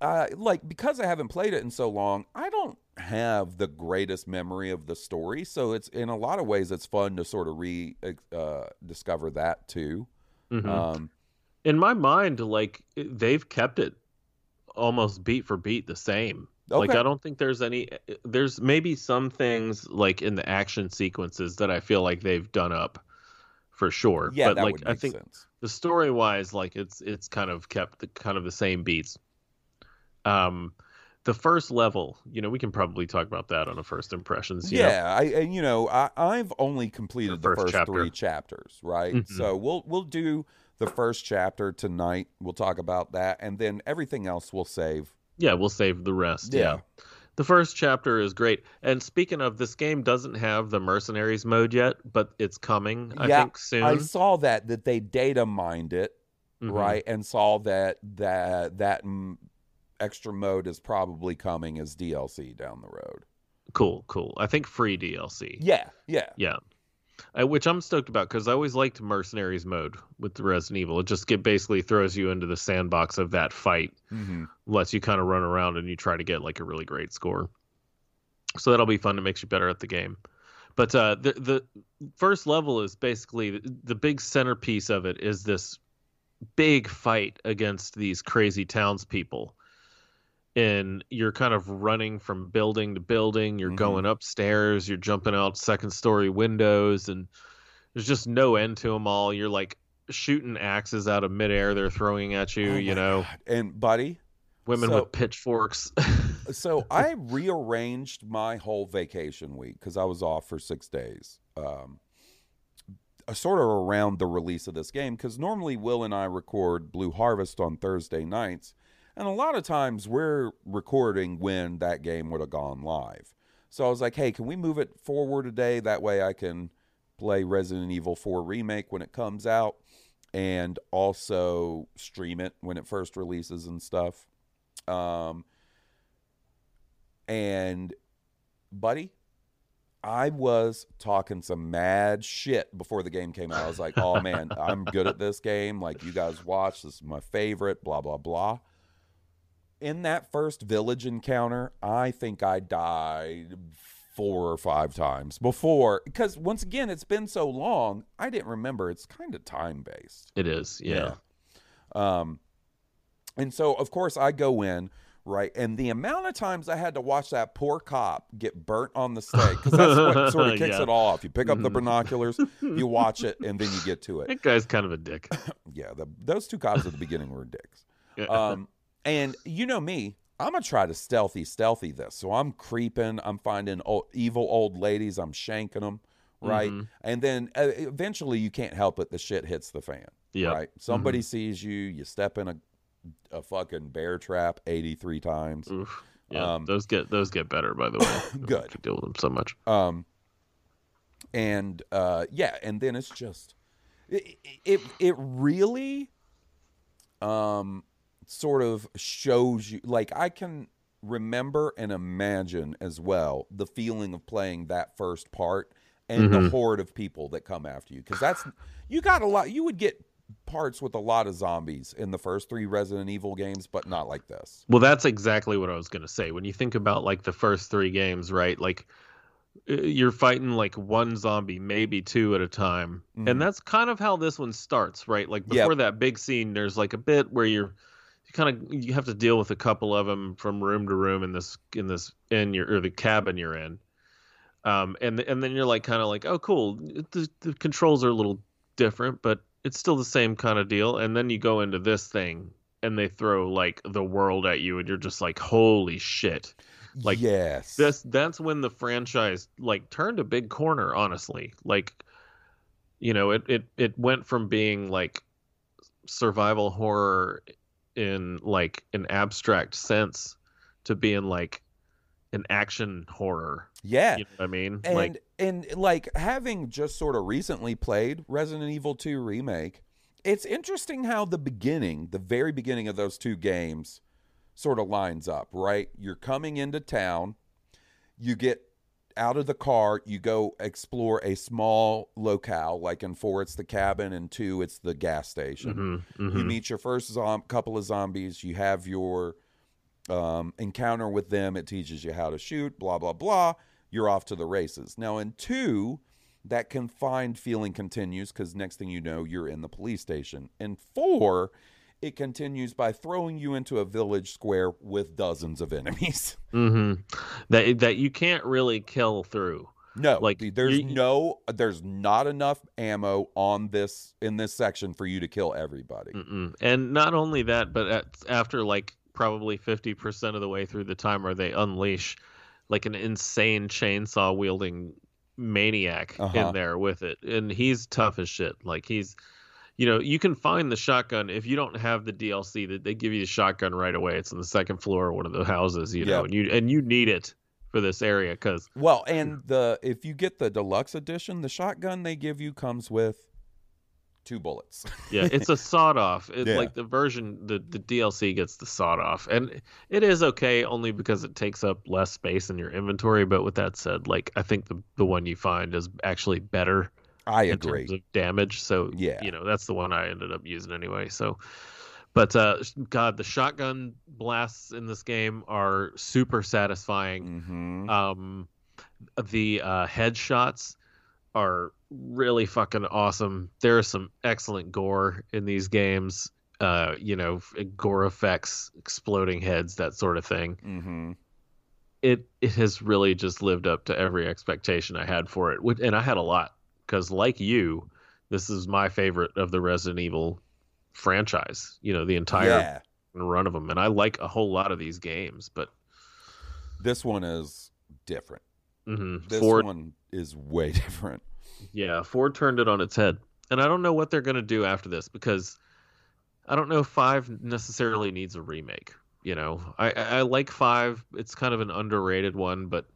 uh, like because I haven't played it in so long, I don't have the greatest memory of the story. So it's in a lot of ways it's fun to sort of re uh, discover that too. Mhm. Um, in my mind, like they've kept it almost beat for beat the same. Like I don't think there's any. There's maybe some things like in the action sequences that I feel like they've done up for sure. yeah, but that like would I think sense. the story wise, like it's it's kind of kept the kind of the same beats. Um, the first level, you know, we can probably talk about that on a first impressions. you know? Yeah, I and you know I I've only completed the first first chapter. three chapters, right? Mhm. So we'll we'll do the first chapter tonight. We'll talk about that, and then everything else we'll save. Yeah, we'll save the rest. Yeah. Yeah. The first chapter is great. And speaking of, this game doesn't have the mercenaries mode yet, but it's coming, I Yeah, think, soon. I saw that that they data mined it, Mhm. right, and saw that that that extra mode is probably coming as DLC down the road. Cool, cool. I think free DLC. Yeah, yeah, Yeah. I, which I'm stoked about because I always liked mercenaries mode with the Resident Evil. It just get basically throws you into the sandbox of that fight, hmm lets you kind of run around and you try to get like a really great score. So that'll be fun. It makes you better at the game. But uh, the the first level is basically the big centerpiece of it is this big fight against these crazy townspeople. And you're kind of running from building to building. You're Mhm. going upstairs. You're jumping out second story windows, and there's just no end to them all. You're like shooting axes out of midair. They're throwing at you. Oh you know, God. And buddy, women So- with pitchforks. so I rearranged my whole vacation week because I was off for six days. Um, uh, sort of around the release of this game because normally Will and I record Blue Harvest on Thursday nights, and a lot of times we're recording when that game would have gone live. So I was like, hey, can we move it forward a day? That way I can play Resident Evil 4 Remake when it comes out and also stream it when it first releases and stuff. Um, and, buddy, I was talking some mad shit before the game came out. I was like, oh man, I'm good at this game. Like, you guys watch, this is my favorite, blah, blah, blah. In that first village encounter, I think I died four or five times before. Because once again, it's been so long, I didn't remember. It's kind of time based. it is, yeah. Um, and so, of course, I go in, right? And the amount of times I had to watch that poor cop get burnt on the stake, because that's what sort of kicks Yeah. it all off. You pick up the Mhm. binoculars, you watch it, and then you get to it. That guy's kind of a dick. Yeah, the, those two cops at the beginning were dicks. Yeah. Um, and you know me, I'm gonna try to stealthy, stealthy this. So I'm creeping. I'm finding old, evil old ladies. I'm shanking them, right? Mhm. And then uh, eventually, you can't help it. The shit hits the fan, Yep. right? Somebody sees you. You step in a a fucking bear trap 83 times. Oof. Yeah, Um, those get those get better by the way. Good. deal with them so much. Um, and uh, yeah, and then it's just it it, it really um sort of shows you like I can remember and imagine as well the feeling of playing that first part and the Mhm. horde of people that come after you because that's you got a lot you would get parts with a lot of zombies in the first three Resident Evil games but not like this Well, that's exactly what I was going to say. When you think about like the first three games, right? Like you're fighting like one zombie, maybe two at a time. Mhm. And that's kind of how this one starts, right? Like Yep. before that big scene, there's like a bit where you're you kind of you have to deal with a couple of them from room to room in this in this in your or the cabin you're in. Um and and then you're like kind of like, "Oh cool, the, the controls are a little different, but it's still the same kind of deal." And then you go into this thing and they throw like the world at you and you're just like, "Holy shit." Like, yes This that's when the franchise like turned a big corner, honestly. Like you know, it it it went from being like survival horror in like an abstract sense to being like an action horror. yeah You know what I mean? and like and like having just sort of recently played Resident Evil 2 remake, it's interesting how the beginning, the very beginning of those two games sort of lines up, right? You're coming into town, you get out of the car, you go explore a small locale, like in 4 it's the cabin and 2 it's the gas station. mhm, You mhm. meet your first zom- couple of zombies. You have your um, encounter with them. It teaches you how to shoot, blah, blah, blah. You're off to the races. Now, in two, that confined feeling continues because next thing you know, you're in the police station. In four, it continues by throwing you into a village square with dozens of enemies. Mhm. that that you can't really kill through. No, Like, there's you- no, there's not enough ammo on this in this section for you to kill everybody. Mm-mm. And not only that, but at, after like probably 50% of the way through the timer, they unleash like an insane chainsaw wielding maniac Uh-huh. in there with it. And he's tough as shit. Like he's, you know, you can find the shotgun if you don't have the DLC that they give you the shotgun right away. It's on the second floor of one of the houses, you know, and you, and you need it for this area because Well, and the if you get the deluxe edition, the shotgun they give you comes with two bullets. yeah it's a sawed off it, Yeah. like the version the, the dlc gets the sawed off and it is okay only because it takes up less space in your inventory but with that said like i think the, the one you find is actually better I in agree. terms of damage so Yeah. you know that's the one i ended up using anyway so. But uh god the shotgun blasts in this game are super satisfying. Hmm um the uh headshots are really fucking awesome. There is some excellent gore in these games uh you know gore effects exploding heads that sort of thing. Hmm it it has really just lived up to every expectation i had for it Which- and i had a lot because like you this is my favorite of the resident evil franchise you know the entire Yeah, run of them and i like a whole lot of these games but this one is different. mhm, This four one is way different. Yeah, four turned it on its head. And I don't know what they're going to do after this because I don't know if 5 necessarily needs a remake, you know. I I like 5. It's kind of an underrated one, but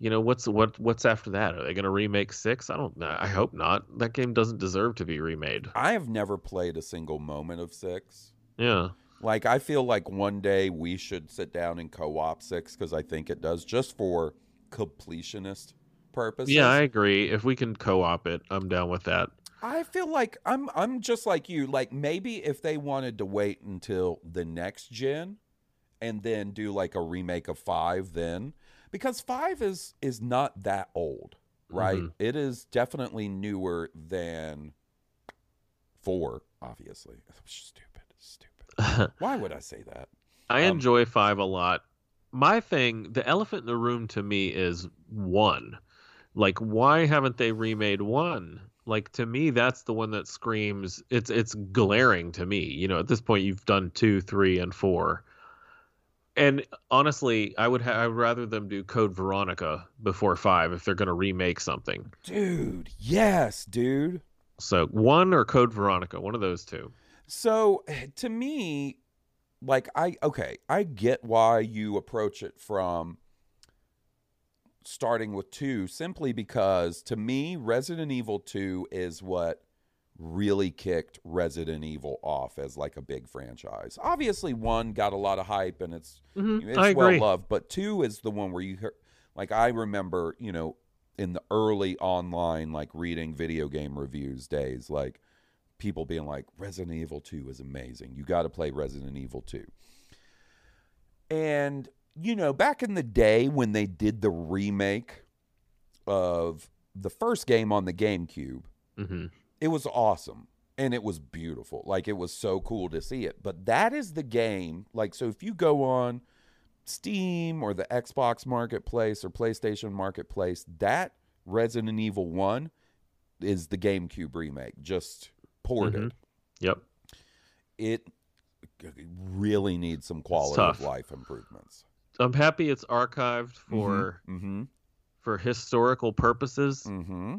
you know, what's what what's after that? Are they going to remake 6? I don't know. I hope not. That game doesn't deserve to be remade. I have never played a single moment of six. Yeah. Like I feel like one day we should sit down and co-op six because I think it does just for completionist purposes. Yeah, I agree. If we can co-op it, I'm down with that. I feel like I'm I'm just like you. Like maybe if they wanted to wait until the next gen and then do like a remake of 5 then because 5 is is not that old, right? Mhm. It is definitely newer than 4, obviously. Stupid. Stupid. Why would I say that? I Um, enjoy five a lot. My thing, the elephant in the room to me is one. Like, why haven't they remade one? Like to me, that's the one that screams. It's it's glaring to me. You know, at this point, you've done two, three, and four. And honestly, I would ha- I'd rather them do Code Veronica before five if they're going to remake something. Dude, yes, dude. So one or Code Veronica, one of those two. So to me, like I okay, I get why you approach it from starting with 2 simply because to me Resident Evil 2 is what really kicked Resident Evil off as like a big franchise. Obviously 1 got a lot of hype and it's Mhm, it's I well agree. loved, but 2 is the one where you hear like I remember, you know, in the early online like reading video game reviews days like people being like Resident Evil 2 is amazing. You got to play Resident Evil 2. And you know, back in the day when they did the remake of the first game on the GameCube, hmm it was awesome and it was beautiful. Like it was so cool to see it. But that is the game. Like so if you go on Steam or the Xbox Marketplace or PlayStation Marketplace, that Resident Evil 1 is the GameCube remake, just ported. Mm-hmm. Yep. It really needs some quality of life improvements. I'm happy it's archived for mm-hmm. mm-hmm. for historical purposes. Mm-hmm.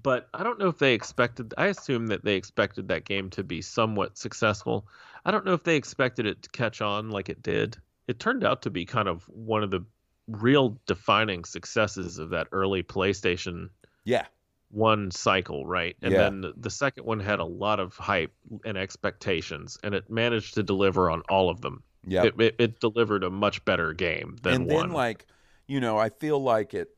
But I don't know if they expected. I assume that they expected that game to be somewhat successful. I don't know if they expected it to catch on like it did. It turned out to be kind of one of the real defining successes of that early PlayStation Yeah. one cycle, right? And Yeah. then the- second one had a lot of hype and expectations, and it managed to deliver on all of them. Yeah. It, it, it delivered a much better game than and one. then like you know i feel like it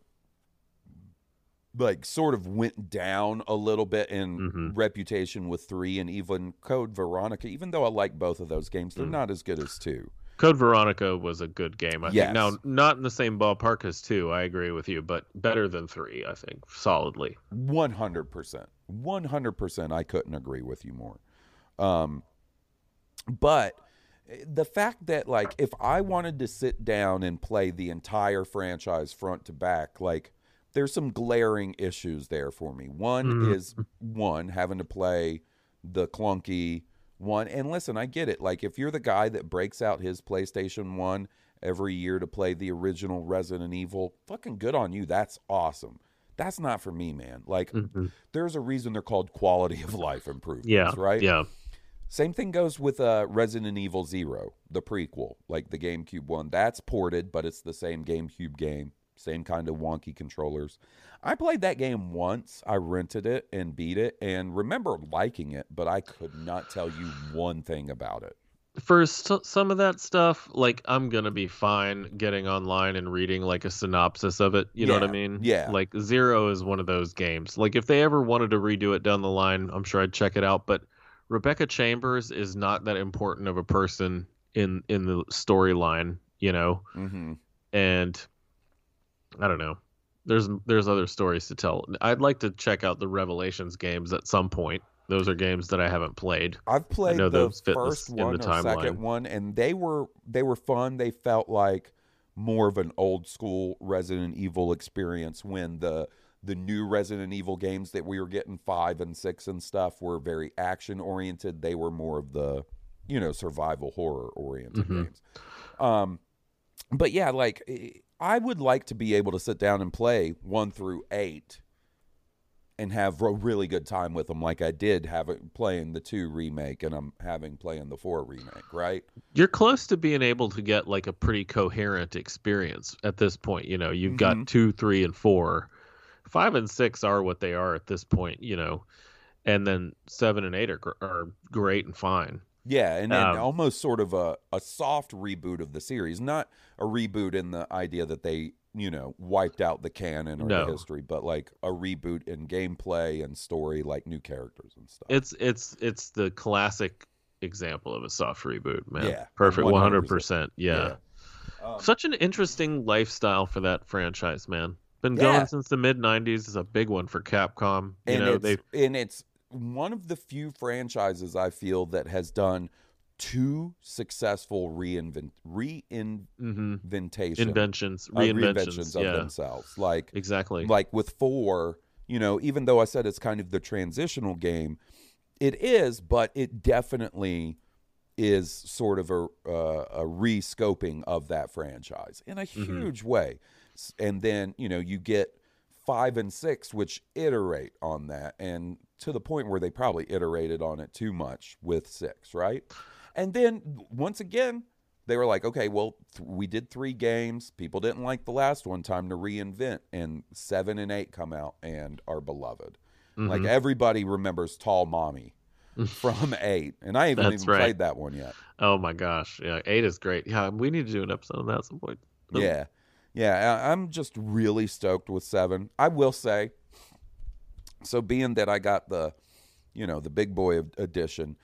like sort of went down a little bit in Mhm. reputation with three and even code veronica even though i like both of those games they're Mm. not as good as two Code Veronica was a good game. I Yes. think now not in the same ballpark as two. I agree with you, but better than three. I think solidly. 100% 100% i couldn't agree with you more um but eh, the fact that like if i wanted to sit down and play the entire franchise front to back like there's some glaring issues there for me one Mhm. is one having to play the clunky one and listen i get it like if you're the guy that breaks out his playstation 1 every year to play the original resident evil fucking good on you that's awesome that's not for me man like Mhm. there's a reason they're called quality of life improvements Yeah. right Yeah. same thing goes with uh, Resident Evil Zero, the prequel, like the GameCube one. That's ported, but it's the same GameCube game, same kind of wonky controllers. I played that game once. I rented it and beat it, and remember liking it, but I could not tell you one thing about it. For st- some of that stuff, like I'm gonna be fine getting online and reading like a synopsis of it. You know what I mean? yeah. Like Zero is one of those games. Like if they ever wanted to redo it down the line, I'm sure I'd check it out. But Rebecca Chambers is not that important of a person in in the storyline. You know. Mm-hmm. and I don't know. There's there's other stories to tell. I'd like to check out the Revelations games at some point. Those are games that I haven't played. I've played the those fit in the- first in the one or second one, and they were they were fun. They felt like more of an old school Resident Evil experience when the the new Resident Evil games that we were getting five and six and stuff were very action oriented. They were more of the you know survival horror oriented Mhm. games. Um, but yeah, like eh, I would like to be able to sit down and play one through eight and have a really good time with them like I did have it playing the 2 remake and I'm having playing the 4 remake, right? You're close to being able to get like a pretty coherent experience at this point. You know, you've Mhm. got two, three, and four. Five and six are what they are at this point. You know, and then seven and eight are gr- are great and fine. Yeah, and, and Um, almost sort of a, a soft reboot of the series, not a reboot in the idea that they, you know, wiped out the canon or No. the history, but like a reboot in gameplay and story, like new characters and stuff. It's it's it's the classic example of a soft reboot, man. Yeah, perfect, 100%. hundred percent. Yeah. Um, Such an interesting lifestyle for that franchise, man. Been Yeah. going since the mid '90s. is a big one for Capcom. You and know, they and it's one of the few franchises I feel that has done two successful reinvent Mm-hmm. Inventions, uh, reinventions, of yeah, themselves. Like exactly. like with four, you know, even though I said it's kind of the transitional game, it is, but it definitely is sort of a uh, a rescoping of that franchise in a Mm-hmm. huge way. And then you know you get five and six, which iterate on that, and to the point where they probably iterated on it too much with six, right? And then once again, they were like, okay, well, th- we did three games. People didn't like the last one. Time to reinvent. And seven and eight come out and are beloved. Mm-hmm. Like everybody remembers Tall Mommy from eight, and I haven't That's even right. played that one yet. oh my gosh, yeah, eight is great. Yeah, we need to do an episode on that at some point. Yeah, yeah. I'm just really stoked with seven. I will say. So being that I got the, you know, the big boy edition,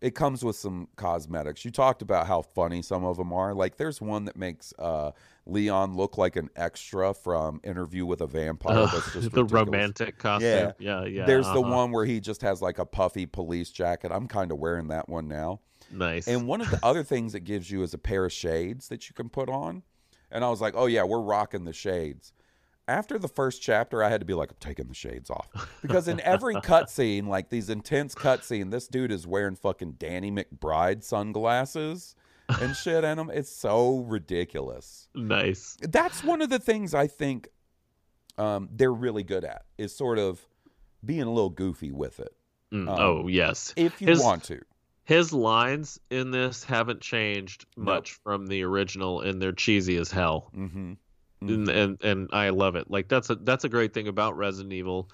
it comes with some cosmetics. You talked about how funny some of them are. Like there's one that makes uh, Leon look like an extra from Interview with a Vampire. Ugh, That's just the ridiculous. romantic costume. Yeah. Yeah, yeah. There's the uh-huh. one where he just has like a puffy police jacket. I'm kind of wearing that one now. Nice. And one of the other things it gives you is a pair of shades that you can put on. And I was like, oh, yeah, we're rocking the shades. After the first chapter, I had to be like, I'm taking the shades off. Because in every cutscene, like these intense cutscene, this dude is wearing fucking Danny McBride sunglasses and shit in them. It's so ridiculous. nice. That's one of the things I think um, they're really good at is sort of being a little goofy with it. Mm, Um, oh yes. If you His- want to. His lines in this haven't changed much from the original, and they're cheesy as hell. Mm-hmm. and, and and I love it. Like that's a that's a great thing about Resident Evil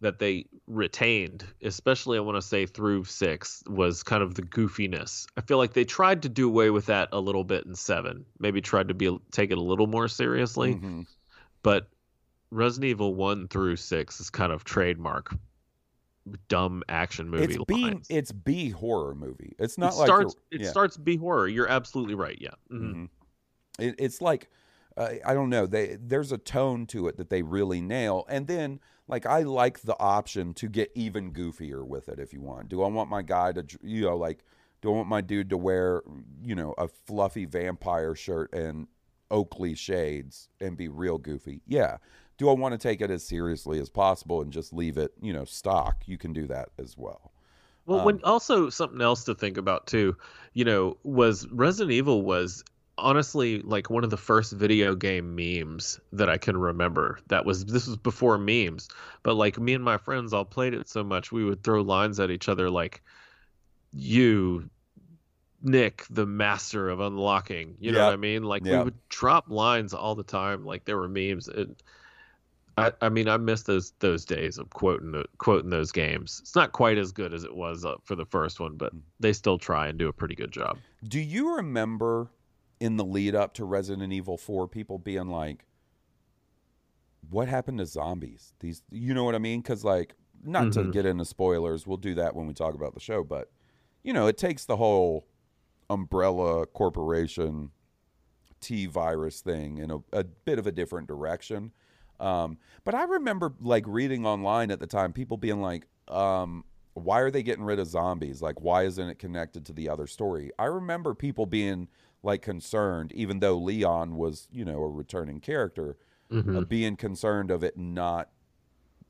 that they retained, especially I want to say through six, was kind of the goofiness. I feel like they tried to do away with that a little bit in seven. Maybe tried to be take it a little more seriously, Mhm. but Resident Evil one through six is kind of trademark dumb action movie it's B lines. it's B horror movie. It's not it like starts it yeah. starts B horror. You're absolutely right. Yeah. Mhm. Mhm. It, it's like uh, I don't know. They there's a tone to it that they really nail, and then like I like the option to get even goofier with it if you want. Do I want my guy to you know like do I want my dude to wear you know a fluffy vampire shirt and Oakley shades and be real goofy? Yeah. Do I want to take it as seriously as possible and just leave it you know stock? You can do that as well. Well, Um, when also something else to think about too, you know, was Resident Evil was honestly like one of the first video game memes that I can remember. That was this was before memes, but like me and my friends all played it so much we would throw lines at each other like you Nick, the master of unlocking. You know what I mean? Like we would drop lines all the time, like there were memes. It, I, I mean, I miss those those days of quoting the, quoting those games. It's not quite as good as it was uh, for the first one, but they still try and do a pretty good job. Do you remember in the lead up to Resident Evil 4 people being like what happened to zombies? These you know what I mean? Cuz like not to Mhm. get into spoilers, we'll do that when we talk about the show, but you know, it takes the whole umbrella corporation T virus thing in a, a bit of a different direction. Um, but I remember like reading online at the time, people being like, um, why are they getting rid of zombies? Like, why isn't it connected to the other story? I remember people being like concerned, even though Leon was, you know, a returning character, Mhm. uh, being concerned of it not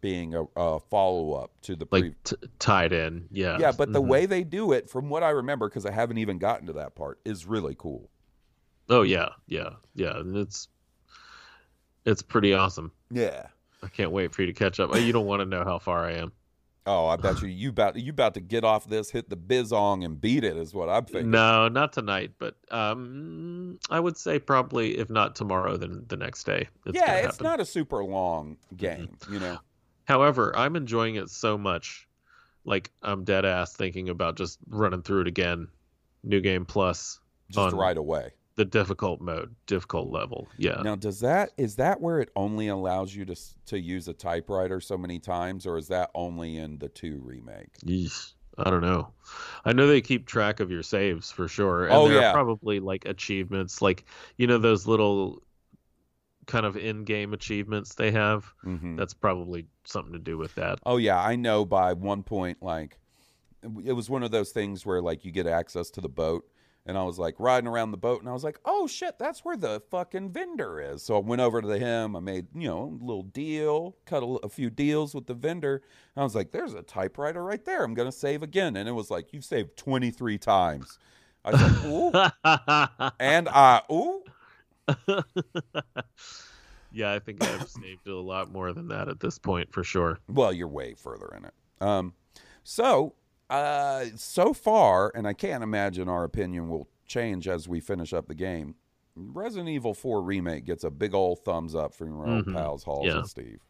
being a, a follow up to the Like pre- t- tied in, yeah. yeah, but the Mhm. way they do it, from what I remember, because I haven't even gotten to that part, is really cool. Oh yeah, yeah, yeah. It's it's pretty awesome. Yeah. I can't wait for you to catch up. You don't want to know how far I am. Oh, I bet you you about you about to get off this, hit the bizong, and beat it is what I'm thinking. No, not tonight, but um, I would say probably if not tomorrow, then the next day. It's yeah, it's happen. not a super long game, you know. However, I'm enjoying it so much. Like I'm dead ass thinking about just running through it again. New game plus Just on right away. The difficult mode, difficult level. Yeah. Now, does that is that where it only allows you to to use a typewriter so many times, or is that only in the two remake? Yeesh. I don't know. I know they keep track of your saves for sure. And Oh, there yeah. are probably like achievements, like you know those little kind of in-game achievements they have. Mhm. That's probably something to do with that. Oh yeah, I know. By one point, like it was one of those things where like you get access to the boat, and I was like riding around the boat, and I was like, oh shit, that's where the fucking vendor is. So I went over to him. I made you know a little deal, cut a, a few deals with the vendor. And I was like, there's a typewriter right there. I'm gonna save again, and it was like you've saved 23 times. I said, ooh, and I ooh. yeah, I think I've saved a lot more than that at this point for sure. Well, you're way further in it. Um, so, uh, so far, and I can't imagine our opinion will change as we finish up the game. Resident Evil 4 remake gets a big old thumbs up from your old Mhm. pals Hawes Yeah. and Steve.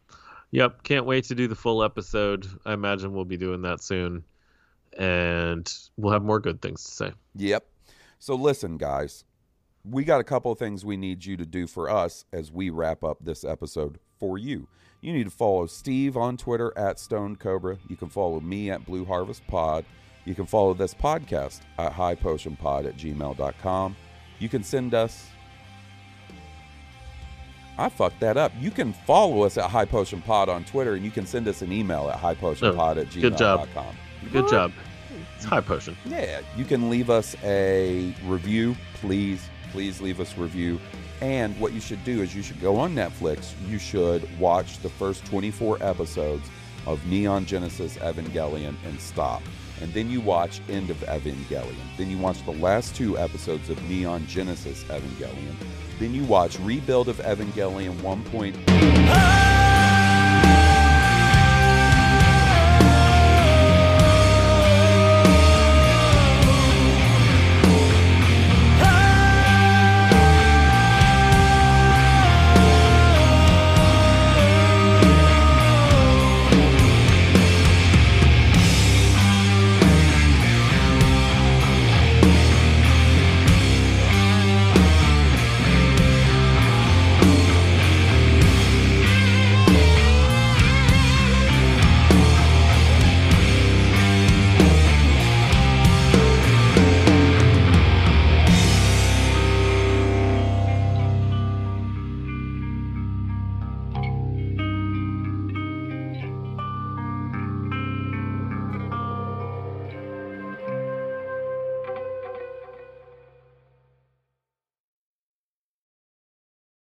Yep, can't wait to do the full episode. I imagine we'll be doing that soon, and we'll have more good things to say. Yep. So listen, guys, we got a couple of things we need you to do for us as we wrap up this episode for you. You need to follow Steve on Twitter at Stoned Cobra. You can follow me at Blue Harvest Pod. You can follow this podcast at highpotionpod at gmail.com. You can send us. I fucked that up. You can follow us at High Potion Pod on Twitter, and you can send us an email at highpotionpod oh, at good job. gmail.com. Good job. It's high potion. Yeah, you can leave us a review, please. Please leave us a review. And what you should do is you should go on Netflix. You should watch the first 24 episodes of Neon Genesis Evangelion and stop. And then you watch End of Evangelion. Then you watch the last two episodes of Neon Genesis Evangelion. Then you watch Rebuild of Evangelion 1.0.